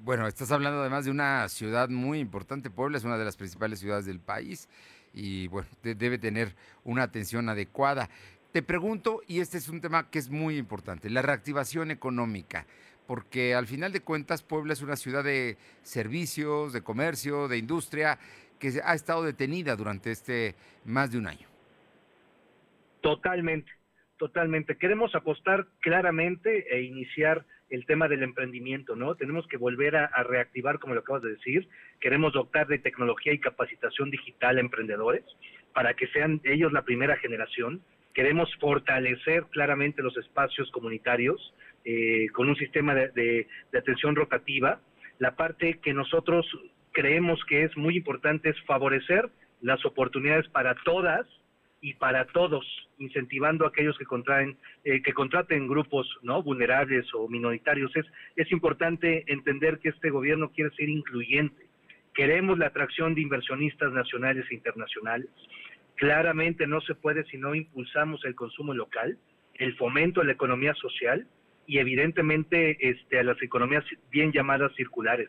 Bueno, estás hablando además de una ciudad muy importante. Puebla es una de las principales ciudades del país y bueno, de- debe tener una atención adecuada. Te pregunto, y este es un tema que es muy importante, la reactivación económica, porque al final de cuentas Puebla es una ciudad de servicios, de comercio, de industria, que ha estado detenida durante este más de un año. Totalmente, totalmente. Queremos apostar claramente e iniciar el tema del emprendimiento, ¿no? Tenemos que volver a, a reactivar, como lo acabas de decir. Queremos dotar de tecnología y capacitación digital a emprendedores para que sean ellos la primera generación. Queremos fortalecer claramente los espacios comunitarios eh, con un sistema de, atención rotativa. La parte que nosotros creemos que es muy importante es favorecer las oportunidades para todas y para todos, incentivando a aquellos que contraen, eh, contraten grupos no vulnerables o minoritarios. Es importante entender que este gobierno quiere ser incluyente. Queremos la atracción de inversionistas nacionales e internacionales. Claramente no se puede si no impulsamos el consumo local, el fomento de la economía social y evidentemente este, a las economías bien llamadas circulares.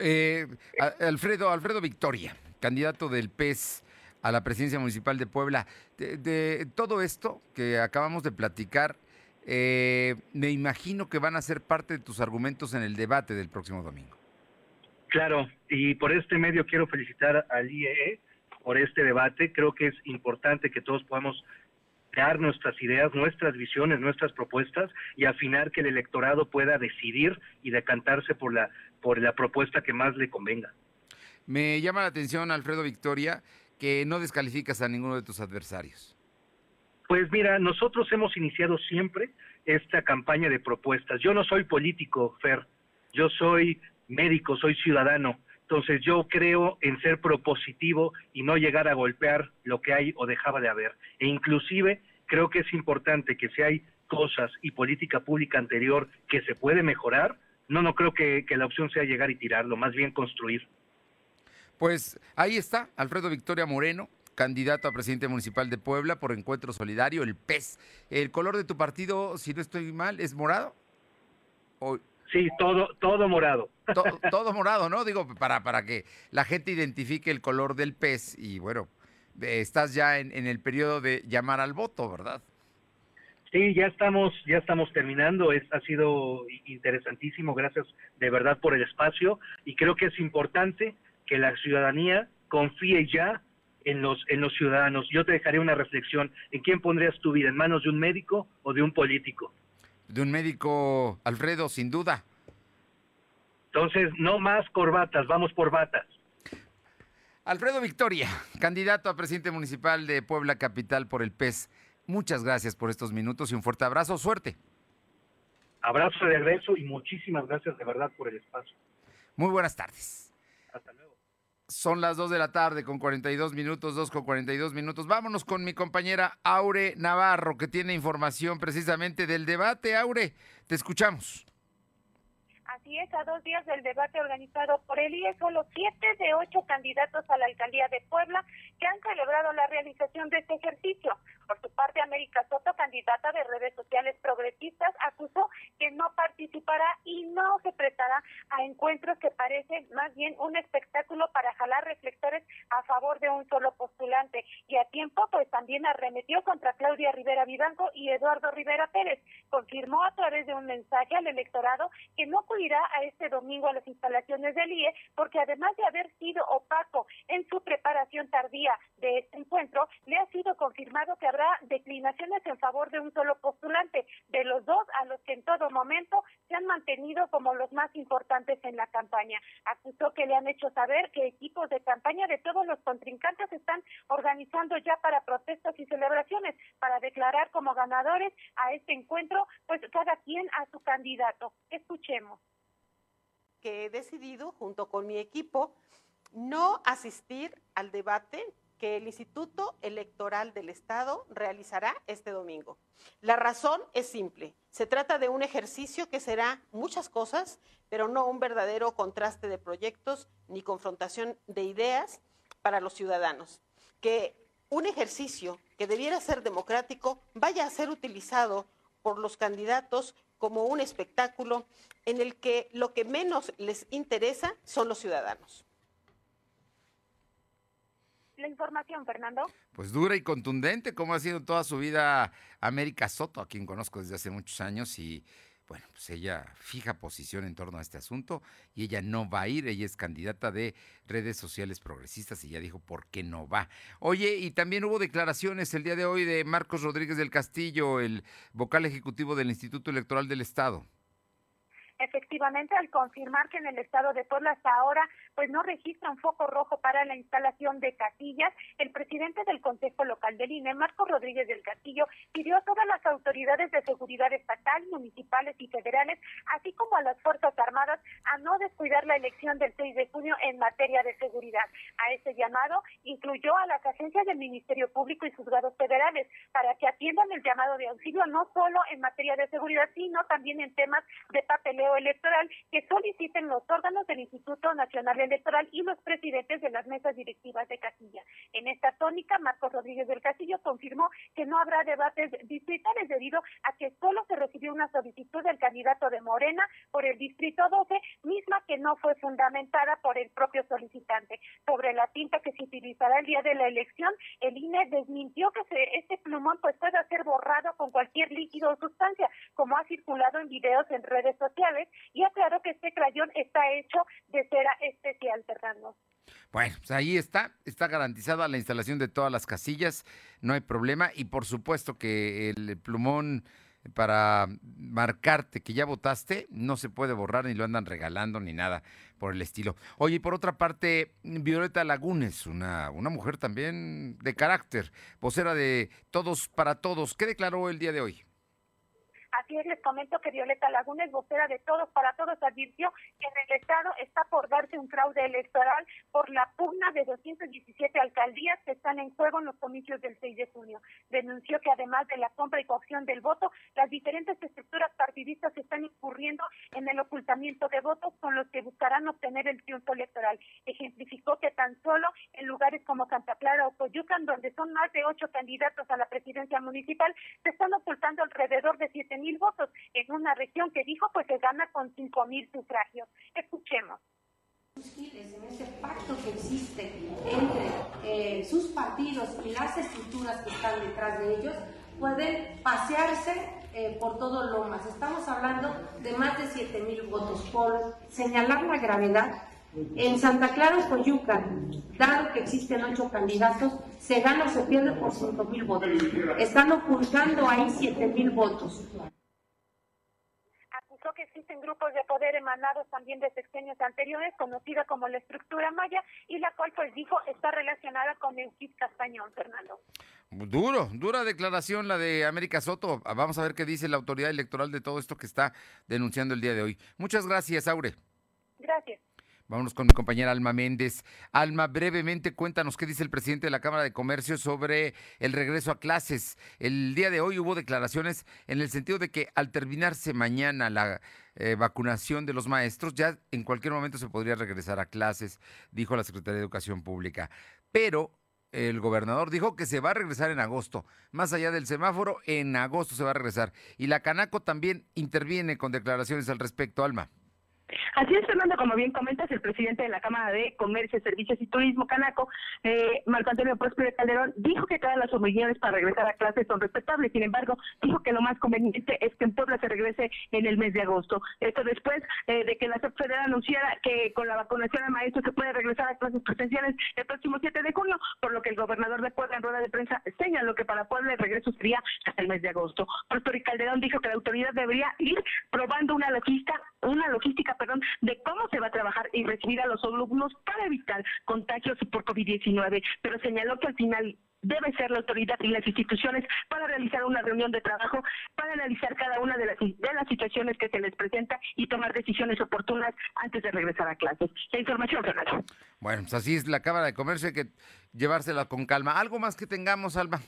Eh, Alfredo, Alfredo Victoria, candidato del PES a la presidencia municipal de Puebla. De, de todo esto que acabamos de platicar, eh, me imagino que van a ser parte de tus argumentos en el debate del próximo domingo. Claro, y por este medio quiero felicitar al IEE por este debate. Creo que es importante que todos podamos dar nuestras ideas, nuestras visiones, nuestras propuestas y afinar que el electorado pueda decidir y decantarse por la por la propuesta que más le convenga. Me llama la atención, Alfredo Victoria, que no descalificas a ninguno de tus adversarios. Pues mira, nosotros hemos iniciado siempre esta campaña de propuestas. Yo no soy político, Fer. Yo soy médico, soy ciudadano. Entonces yo creo en ser propositivo y no llegar a golpear lo que hay o dejaba de haber. E inclusive creo que es importante que si hay cosas y política pública anterior que se puede mejorar, no, no creo que, que la opción sea llegar y tirarlo, más bien construir. Pues ahí está, Alfredo Victoria Moreno, candidato a presidente municipal de Puebla por Encuentro Solidario, el PES. ¿El color de tu partido, si no estoy mal, es morado? O- Sí, todo, todo morado. To- todo morado, ¿no? Digo, para, para que la gente identifique el color del pez y bueno, estás ya en, en el periodo de llamar al voto, ¿verdad? Sí, ya estamos, ya estamos terminando. Es, ha sido interesantísimo. Gracias de verdad por el espacio. Y creo que es importante que la ciudadanía confíe ya en los, en los ciudadanos. Yo te dejaré una reflexión. ¿En quién pondrías tu vida? ¿En manos de un médico o de un político? De un médico, Alfredo, sin duda. Entonces, no más corbatas, vamos por batas. Alfredo Victoria, candidato a presidente municipal de Puebla Capital por el PES. Muchas gracias por estos minutos y un fuerte abrazo. Suerte. Abrazo de regreso y muchísimas gracias de verdad por el espacio. Muy buenas tardes. Hasta luego. Son las 2 de la tarde con 42 minutos, 2 con 42 minutos. Vámonos con mi compañera Aure Navarro, que tiene información precisamente del debate. Aure, te escuchamos. Así es, a dos días del debate organizado por el IE, solo siete de ocho candidatos a la alcaldía de Puebla que han celebrado la realización de este ejercicio. Por su parte, América Soto, candidata de redes sociales progresistas, acusó que no participará y no se prestará a encuentros que parecen más bien un espectáculo para jalar reflectores a favor de un solo postulante. Y a tiempo, pues también arremetió contra Claudia Rivera Vivanco y Eduardo Rivera Pérez. Confirmó a través de un mensaje al electorado que no acudirá a este domingo a las instalaciones del IE porque además de haber sido opaco en su preparación tardía de este encuentro, le ha sido confirmado que habrá declinaciones en favor de un solo postulante, de los dos a los que en todo momento se han mantenido como los más importantes en la campaña. Acusó que le han hecho saber que equipos de campaña de todos los contrincantes están organizando ya para protestas y celebraciones para declarar como ganadores a este encuentro, pues cada quien a su candidato. Escuchemos. que he decidido, junto con mi equipo, no asistir al debate que el Instituto Electoral del Estado realizará este domingo. La razón es simple. Se trata de un ejercicio que será muchas cosas, pero no un verdadero contraste de proyectos ni confrontación de ideas para los ciudadanos. Que un ejercicio que debiera ser democrático vaya a ser utilizado por los candidatos como un espectáculo en el que lo que menos les interesa son los ciudadanos. La información, Fernando. Pues dura y contundente, como ha sido toda su vida América Soto, a quien conozco desde hace muchos años y bueno, pues ella fija posición en torno a este asunto y ella no va a ir, ella es candidata de redes sociales progresistas y ya dijo por qué no va. Oye, y también hubo declaraciones el día de hoy de Marcos Rodríguez del Castillo, el vocal ejecutivo del Instituto Electoral del Estado. Efectivamente, al confirmar que en el estado de Puebla hasta ahora pues no registran foco rojo para la instalación de casillas. El presidente del Consejo Local del INE, Marco Rodríguez del Castillo, pidió a todas las autoridades de seguridad estatal, municipales y federales, así como a las Fuerzas Armadas, a no descuidar la elección del 6 de junio en materia de seguridad. A ese llamado incluyó a las agencias del Ministerio Público y juzgados federales para que atiendan el llamado de auxilio no solo en materia de seguridad, sino también en temas de papeleo electoral que soliciten los órganos del Instituto Nacional Electoral y los presidentes de las mesas directivas de casilla. En esta tónica, Marcos Rodríguez del Castillo confirmó que no habrá debates distritales debido a que solo se recibió una solicitud del candidato de Morena por el Distrito 12, misma que no fue fundamentada por el propio solicitante. Sobre la tinta que se utilizará el día de la elección, el INE desmintió que se- este plumón pues pueda ser borrado con cualquier líquido o sustancia, como ha circulado en videos en redes sociales, y aclaró que este crayón está hecho de cera especial, Fernando. Bueno, pues ahí está, está garantizada la instalación de todas las casillas, no hay problema y por supuesto que el plumón para marcarte que ya votaste no se puede borrar ni lo andan regalando ni nada por el estilo. Oye, y por otra parte, Violeta Lagunes, una, una mujer también de carácter, vocera de Todos para Todos, ¿qué declaró el día de hoy? Así es, les comento que Violeta Lagunes, vocera de Todos para Todos, advirtió que en el Estado está por darse un fraude electoral por la pugna de 217 alcaldías que están en juego en los comicios del 6 de junio. Denunció que además de la compra y coacción del voto, las diferentes estructuras partidistas están incurriendo en el ocultamiento de votos con los que buscarán obtener el triunfo electoral. Ejemplificó que tan solo en lugares como Santa Clara o Coyucan, donde son más de ocho candidatos a la presidencia municipal, se están ocultando alrededor de siete mil votos en una región que dijo pues se gana con cinco mil sufragios. Escuchemos. en ese pacto que existe entre eh, sus partidos y las estructuras que están detrás de ellos, pueden pasearse eh, por todo Lomas. Estamos hablando de más de 7 mil votos. Por señalar la gravedad, en Santa Clara Coyucan, dado que existen ocho candidatos, se gana o se pierde por 5 mil votos. Están ocultando ahí 7 mil votos. Acusó que existen grupos de poder emanados también de sexenios anteriores, conocida como la estructura maya, y la cual pues dijo está relacionada con el Kit Castañón, Fernando. Duro, dura declaración la de América Soto. Vamos a ver qué dice la autoridad electoral de todo esto que está denunciando el día de hoy. Muchas gracias, Aure. Gracias. Vámonos con mi compañera Alma Méndez. Alma, brevemente cuéntanos qué dice el presidente de la Cámara de Comercio sobre el regreso a clases. El día de hoy hubo declaraciones en el sentido de que al terminarse mañana la eh, vacunación de los maestros, ya en cualquier momento se podría regresar a clases, dijo la Secretaría de Educación Pública. Pero el gobernador dijo que se va a regresar en agosto. Más allá del semáforo, en agosto se va a regresar. Y la Canaco también interviene con declaraciones al respecto, Alma. Así es, Fernando, como bien comentas, el presidente de la Cámara de Comercio, Servicios y Turismo, Canaco, eh, Marco Antonio Próspero Calderón, dijo que todas las opiniones para regresar a clases son respetables. Sin embargo, dijo que lo más conveniente es que en Puebla se regrese en el mes de agosto. Esto después eh, de que la SEP Federal anunciara que con la vacunación al maestro se puede regresar a clases presenciales el próximo 7 de junio, por lo que el gobernador de Puebla en rueda de prensa señaló que para Puebla el regreso sería hasta el mes de agosto. Próspero Calderón dijo que la autoridad debería ir probando una logística, una logística, perdón, de cómo se va a trabajar y recibir a los alumnos para evitar contagios por COVID-19, pero señaló que al final debe ser la autoridad y las instituciones para realizar una reunión de trabajo, para analizar cada una de las, de las situaciones que se les presenta y tomar decisiones oportunas antes de regresar a clases. La información, Fernando. Bueno, pues así es la Cámara de Comercio, hay que llevársela con calma. ¿Algo más que tengamos, Alma?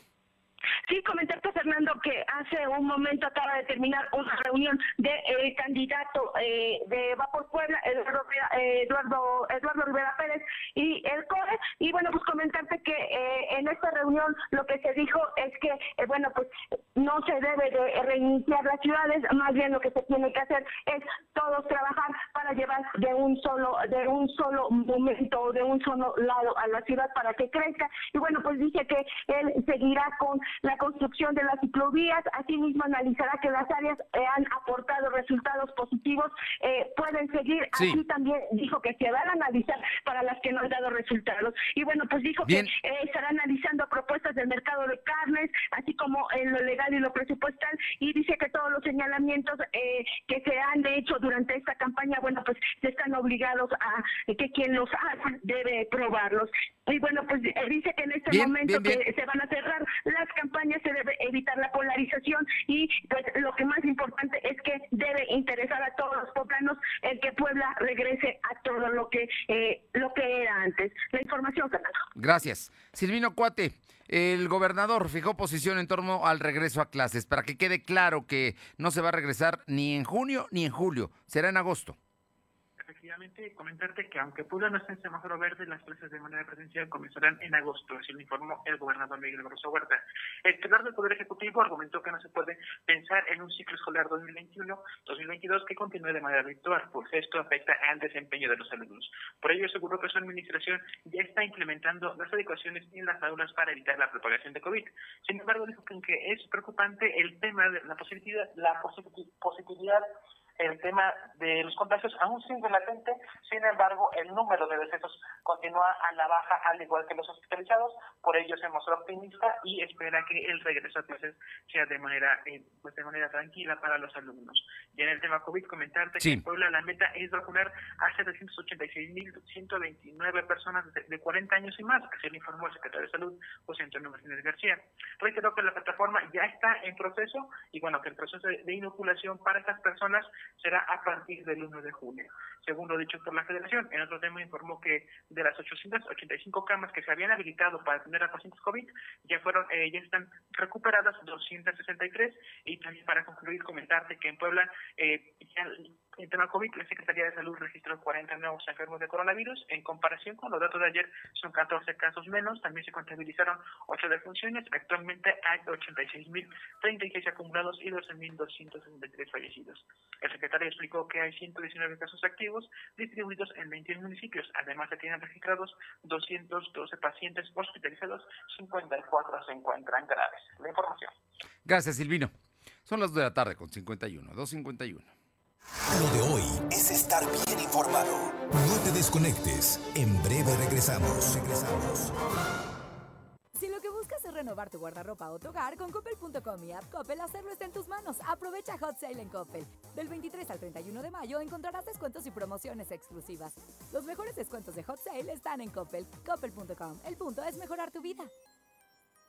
Sí, comentarte, Fernando, que hace un momento acaba de terminar una reunión de eh, candidato eh, de Va por Puebla, Eduardo, eh, Eduardo, Eduardo Rivera Pérez y el CORE. Y bueno, pues comentarte que eh, en esta reunión lo que se dijo es que, eh, bueno, pues no se debe de reiniciar las ciudades, más bien lo que se tiene que hacer es todos trabajar para llevar de un solo, de un solo momento, de un solo lado a la ciudad para que crezca. Y bueno, pues dice que él seguirá con la construcción de las ciclovías, asimismo analizará que las áreas eh, han aportado resultados positivos, eh, pueden seguir, Sí. así también dijo que se van a analizar para las que no han dado resultados. Y bueno, pues dijo Bien. que eh, estará analizando propuestas del mercado de carnes, así como en lo legal y lo presupuestal, y dice que todos los señalamientos eh, que se han hecho durante esta campaña, bueno, pues se están obligados a que quien los haga debe probarlos. Y bueno, pues eh, dice que en este Bien, momento bien, que bien. se van a cerrar las campañas, se debe evitar la polarización y pues lo que más importante es que debe interesar a todos los poblanos el que Puebla regrese a todo lo que eh, lo que era antes. La información, Fernando. Gracias. Silvino Cuate, el gobernador fijó posición en torno al regreso a clases para que quede claro que no se va a regresar ni en junio ni en julio, será en agosto. Efectivamente, comentarte que aunque Puebla no esté en semáforo verde, las clases de manera presencial comenzarán en agosto, así lo informó el gobernador Miguel Barroso Huerta. El titular del Poder Ejecutivo argumentó que no se puede pensar en un ciclo escolar 2021-2022 que continúe de manera virtual, pues esto afecta al desempeño de los alumnos. Por ello, aseguró que su administración ya está implementando las adecuaciones en las aulas para evitar la propagación de COVID. Sin embargo, dijo que es preocupante el tema de la positividad, la positi- positividad el tema de los contagios aún sigue latente, sin embargo, el número de decesos continúa a la baja, al igual que los hospitalizados, por ello se mostró optimista y espera que el regreso a clases sea de manera eh, pues de manera tranquila para los alumnos. Y en el tema COVID, comentarte Sí. que en Puebla la meta es vacunar a 786.129 personas de, de 40 años y más, que se le informó el secretario de Salud, José Antonio Martínez García. Reiteró que la plataforma ya está en proceso y bueno, que el proceso de, de inoculación para estas personas será a partir del 1 de junio. Según lo dicho por la Federación, en otro tema informó que de las 885 camas que se habían habilitado para atender a pacientes COVID, ya fueron, eh, ya están recuperadas 263 y también para concluir comentarte que en Puebla eh, ya en tema COVID, la Secretaría de Salud registró 40 nuevos enfermos de coronavirus. En comparación con los datos de ayer, son 14 casos menos. También se contabilizaron 8 defunciones. Actualmente hay 86.036 acumulados y 12.263 fallecidos. El secretario explicó que hay 119 casos activos distribuidos en 21 municipios. Además, se tienen registrados 212 pacientes hospitalizados, 54 se encuentran graves. La información. Gracias, Silvino. Son las 2 de la tarde con 51, 2.51. Lo de hoy es estar bien informado. No te desconectes. En breve regresamos. Regresamos. Si lo que buscas es renovar tu guardarropa o tu hogar, con Coppel.com y App Coppel, hacerlo está en tus manos. Aprovecha Hot Sale en Coppel. Del 23 al 31 de mayo encontrarás descuentos y promociones exclusivas. Los mejores descuentos de Hot Sale están en Coppel. Coppel.com. El punto es mejorar tu vida.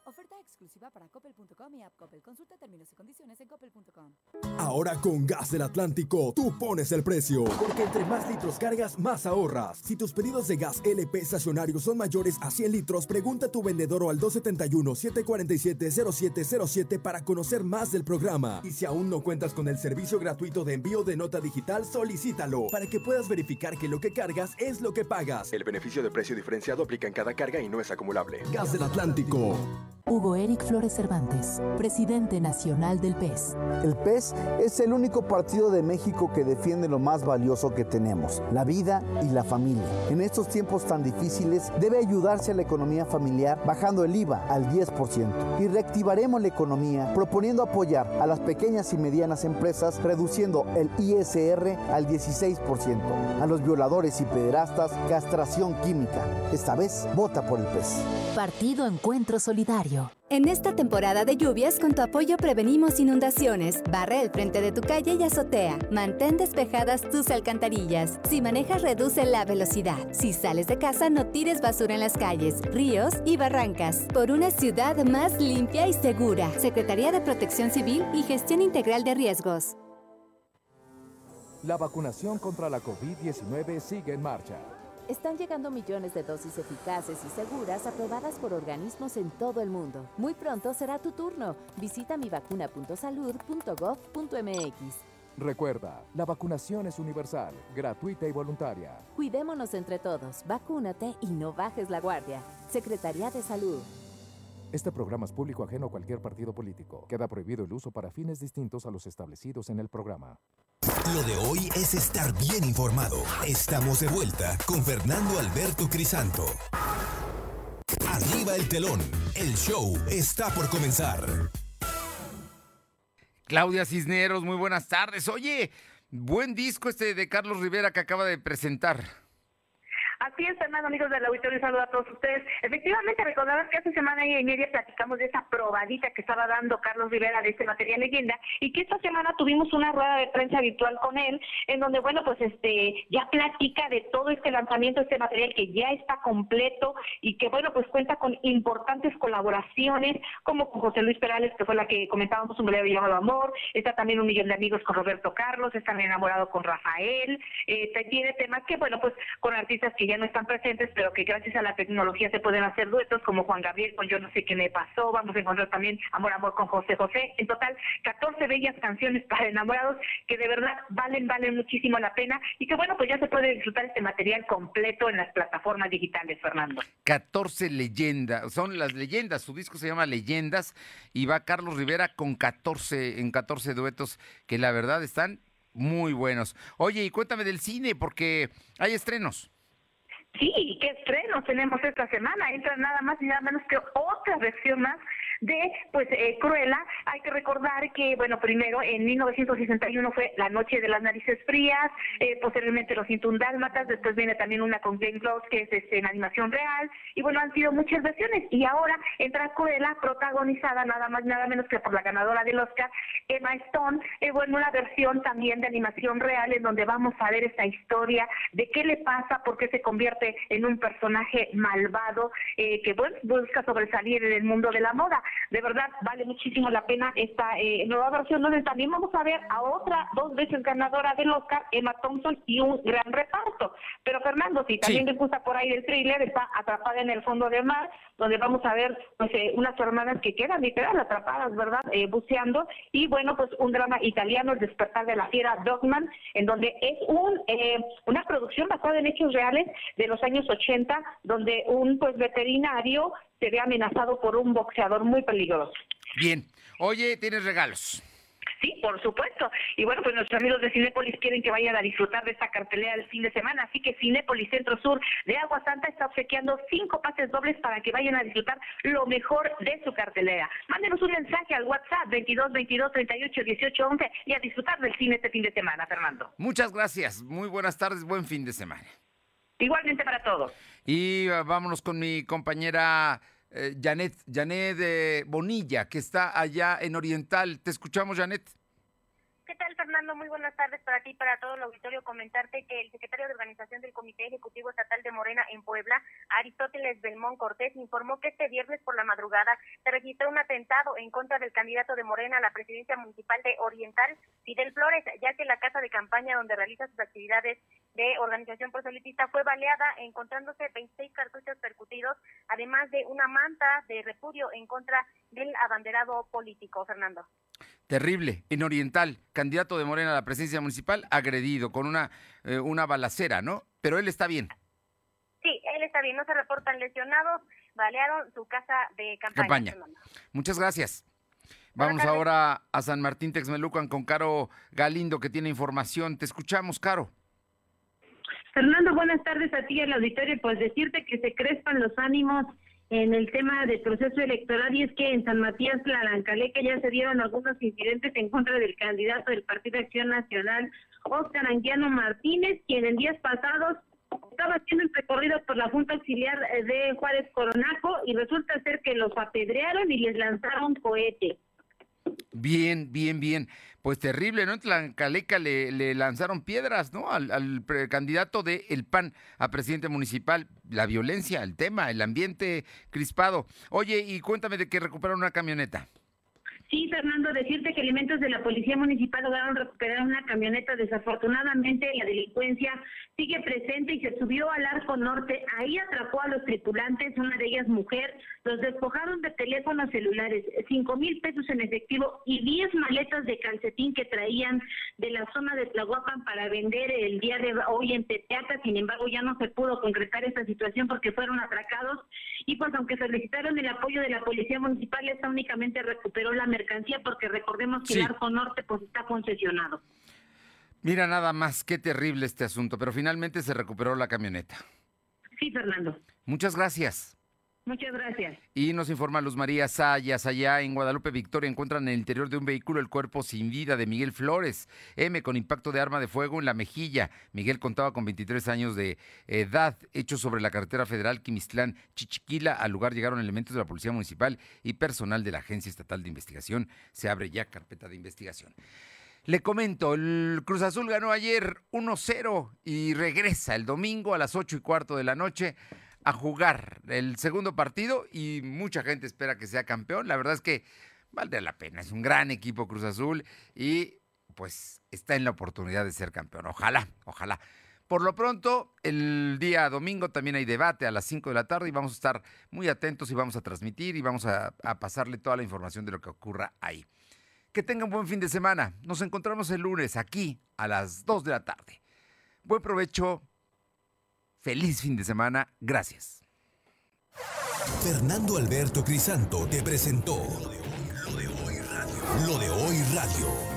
Oferta exclusiva para Coppel.com y App Coppel. Consulta términos y condiciones en Coppel.com. Ahora con Gas del Atlántico, tú pones el precio. Porque entre más litros cargas, más ahorras. Si tus pedidos de gas LP estacionario son mayores a 100 litros, pregunta a tu vendedor o al 271-747-0707 para conocer más del programa. Y si aún no cuentas con el servicio gratuito de envío de nota digital, solicítalo para que puedas verificar que lo que cargas es lo que pagas. El beneficio de precio diferenciado aplica en cada carga y no es acumulable. Gas del Atlántico. Hugo Eric Flores Cervantes, presidente nacional del PES. El PES es el único partido de México que defiende lo más valioso que tenemos, la vida y la familia. En estos tiempos tan difíciles debe ayudarse a la economía familiar bajando el IVA al 10% y reactivaremos la economía proponiendo apoyar a las pequeñas y medianas empresas reduciendo el ISR al 16%, a los violadores y pederastas castración química. Esta vez vota por el PES. Partido Encuentro Solidario. En esta temporada de lluvias, con tu apoyo prevenimos inundaciones. Barre el frente de tu calle y azotea. Mantén despejadas tus alcantarillas. Si manejas, reduce la velocidad. Si sales de casa, no tires basura en las calles, ríos y barrancas. Por una ciudad más limpia y segura. Secretaría de Protección Civil y Gestión Integral de Riesgos. La vacunación contra la COVID-19 sigue en marcha. Están llegando millones de dosis eficaces y seguras aprobadas por organismos en todo el mundo. Muy pronto será tu turno. Visita mivacuna.salud.gov.mx. Recuerda, la vacunación es universal, gratuita y voluntaria. Cuidémonos entre todos, vacúnate y no bajes la guardia. Secretaría de Salud. Este programa es público ajeno a cualquier partido político. Queda prohibido el uso para fines distintos a los establecidos en el programa. Lo de hoy es estar bien informado. Estamos de vuelta con Fernando Alberto Crisanto. Arriba el telón. El show está por comenzar. Claudia Cisneros, muy buenas tardes. Oye, buen disco este de Carlos Rivera que acaba de presentar. Así es, Fernando, amigos del auditorio, saludo a todos ustedes. Efectivamente, recordarán que hace semana y media platicamos de esa probadita que estaba dando Carlos Rivera de este material leyenda y que esta semana tuvimos una rueda de prensa virtual con él, en donde, bueno, pues este ya platica de todo este lanzamiento, este material que ya está completo y que, bueno, pues cuenta con importantes colaboraciones, como con José Luis Perales, que fue la que comentábamos, un breve llamado Amor, está también un millón de amigos con Roberto Carlos, está enamorado con Rafael, eh, tiene temas que, bueno, pues con artistas que ya no están presentes, pero que gracias a la tecnología se pueden hacer duetos, como Juan Gabriel con Yo no sé qué me pasó, vamos a encontrar también Amor Amor con José José, en total 14 bellas canciones para enamorados que de verdad valen, valen muchísimo la pena y que bueno, pues ya se puede disfrutar este material completo en las plataformas digitales, Fernando. 14 leyendas, son las leyendas, su disco se llama Leyendas y va Carlos Rivera con 14, en 14 duetos que la verdad están muy buenos. Oye, y cuéntame del cine porque hay estrenos. Sí, qué estrenos tenemos esta semana. Entra nada más y nada menos que otra versión más de pues eh, Cruella. Hay que recordar que, bueno, primero en 1961 fue La Noche de las Narices Frías, eh, posteriormente Los Intundálmatas, después viene también una con Glenn Close que es este, en animación real, y bueno, han sido muchas versiones. Y ahora entra Cruella, protagonizada nada más nada menos que por la ganadora del Oscar, Emma Stone, eh, bueno, una versión también de animación real en donde vamos a ver esta historia de qué le pasa, por qué se convierte en un personaje malvado eh, que bueno, busca sobresalir en el mundo de la moda. De verdad, vale muchísimo la pena esta eh, nueva versión donde también vamos a ver a otra dos veces ganadora del Oscar, Emma Thompson, y un gran reparto. Pero Fernando, si también les gusta por ahí el thriller, está atrapada en el fondo del mar, donde vamos a ver pues, eh, unas hermanas que quedan literal atrapadas, ¿verdad? Eh, buceando. Y bueno, pues un drama italiano, El despertar de la fiera Dogman, en donde es un eh, una producción basada en hechos reales de los años 80, donde un pues veterinario se ve amenazado por un boxeador muy peligroso. Bien. Oye, tienes regalos. Sí, por supuesto. Y bueno, pues nuestros amigos de Cinépolis quieren que vayan a disfrutar de esta cartelera el fin de semana, así que Cinépolis Centro Sur de Agua Santa está obsequiando cinco pases dobles para que vayan a disfrutar lo mejor de su cartelera. Mándenos un mensaje al WhatsApp 22 22 38 18 11 y a disfrutar del cine este fin de semana, Fernando. Muchas gracias. Muy buenas tardes, buen fin de semana. Igualmente para todos. Y vámonos con mi compañera eh, Janet, Janet eh, Bonilla, que está allá en Oriental. Te escuchamos, Janet. ¿Qué tal, Fernando? Muy buenas tardes para ti y para todo el auditorio. Comentarte que el secretario de organización del Comité Ejecutivo Estatal de Morena en Puebla, Aristóteles Belmont Cortés, informó que este viernes por la madrugada se registró un atentado en contra del candidato de Morena a la presidencia municipal de Oriental, Fidel Flores, ya que la casa de campaña donde realiza sus actividades de organización proselitista fue baleada, encontrándose 26 cartuchos percutidos, además de una manta de repudio en contra del abanderado político, Fernando. Terrible. En Oriental, candidato de Morena a la presidencia municipal, agredido con una, eh, una balacera, ¿no? Pero él está bien. Sí, él está bien, no se reportan lesionados, balearon su casa de campaña. Campaña. Fernando. Muchas gracias. Vamos ahora a San Martín Texmelucan con Caro Galindo, que tiene información. Te escuchamos, Caro. Fernando, buenas tardes a ti y al auditorio. Pues decirte que se crespan los ánimos en el tema del proceso electoral y es que en San Matías Tlalancalecca ya se dieron algunos incidentes en contra del candidato del Partido Acción Nacional, Óscar Anguiano Martínez, quien en días pasados estaba haciendo el recorrido por la Junta Auxiliar eh, de Juárez Coronaco y resulta ser que los apedrearon y les lanzaron cohete. Bien, bien, bien. Pues terrible, ¿no? En Tlancaleca le, le lanzaron piedras, ¿no? Al, candidato de El PAN a presidente municipal. La violencia, el tema, el ambiente crispado. Oye, y cuéntame de que recuperaron una camioneta. Sí, Fernando, decirte que elementos de la Policía Municipal lograron recuperar una camioneta. Desafortunadamente, la delincuencia sigue presente y se subió al arco norte. Ahí atrapó a los tripulantes, una de ellas mujer. Los despojaron de teléfonos celulares, cinco mil pesos en efectivo y diez maletas de calcetín que traían de la zona de Tlahuapan para vender el día de hoy en Tepeaca. Sin embargo, ya no se pudo concretar esta situación porque fueron atracados. Y pues, aunque solicitaron el apoyo de la Policía Municipal, esta únicamente recuperó la mercancía porque recordemos que Sí. el arco norte pues está concesionado. Mira nada más, qué terrible este asunto, pero finalmente se recuperó la camioneta. Sí, Fernando. Muchas gracias. Muchas gracias. Y nos informa Luz María Sayas, allá en Guadalupe Victoria encuentran en el interior de un vehículo el cuerpo sin vida de Miguel Flores, M con impacto de arma de fuego en la mejilla. Miguel contaba con 23 años de edad, hecho sobre la carretera federal Quimistlán, Chichiquila. Al lugar llegaron elementos de la Policía Municipal y personal de la Agencia Estatal de Investigación. Se abre ya carpeta de investigación. Le comento, el Cruz Azul ganó ayer 1-0 y regresa el domingo a las 8 y cuarto de la noche a jugar el segundo partido y mucha gente espera que sea campeón. La verdad es que vale la pena, es un gran equipo Cruz Azul y pues está en la oportunidad de ser campeón. Ojalá, ojalá. Por lo pronto, el día domingo también hay debate a las 5 de la tarde y vamos a estar muy atentos y vamos a transmitir y vamos a, a pasarle toda la información de lo que ocurra ahí. Que tengan buen fin de semana. Nos encontramos el lunes aquí a las 2 de la tarde. Buen provecho. Feliz fin de semana. Gracias. Fernando Alberto Crisanto te presentó Lo de hoy radio. Lo de hoy radio.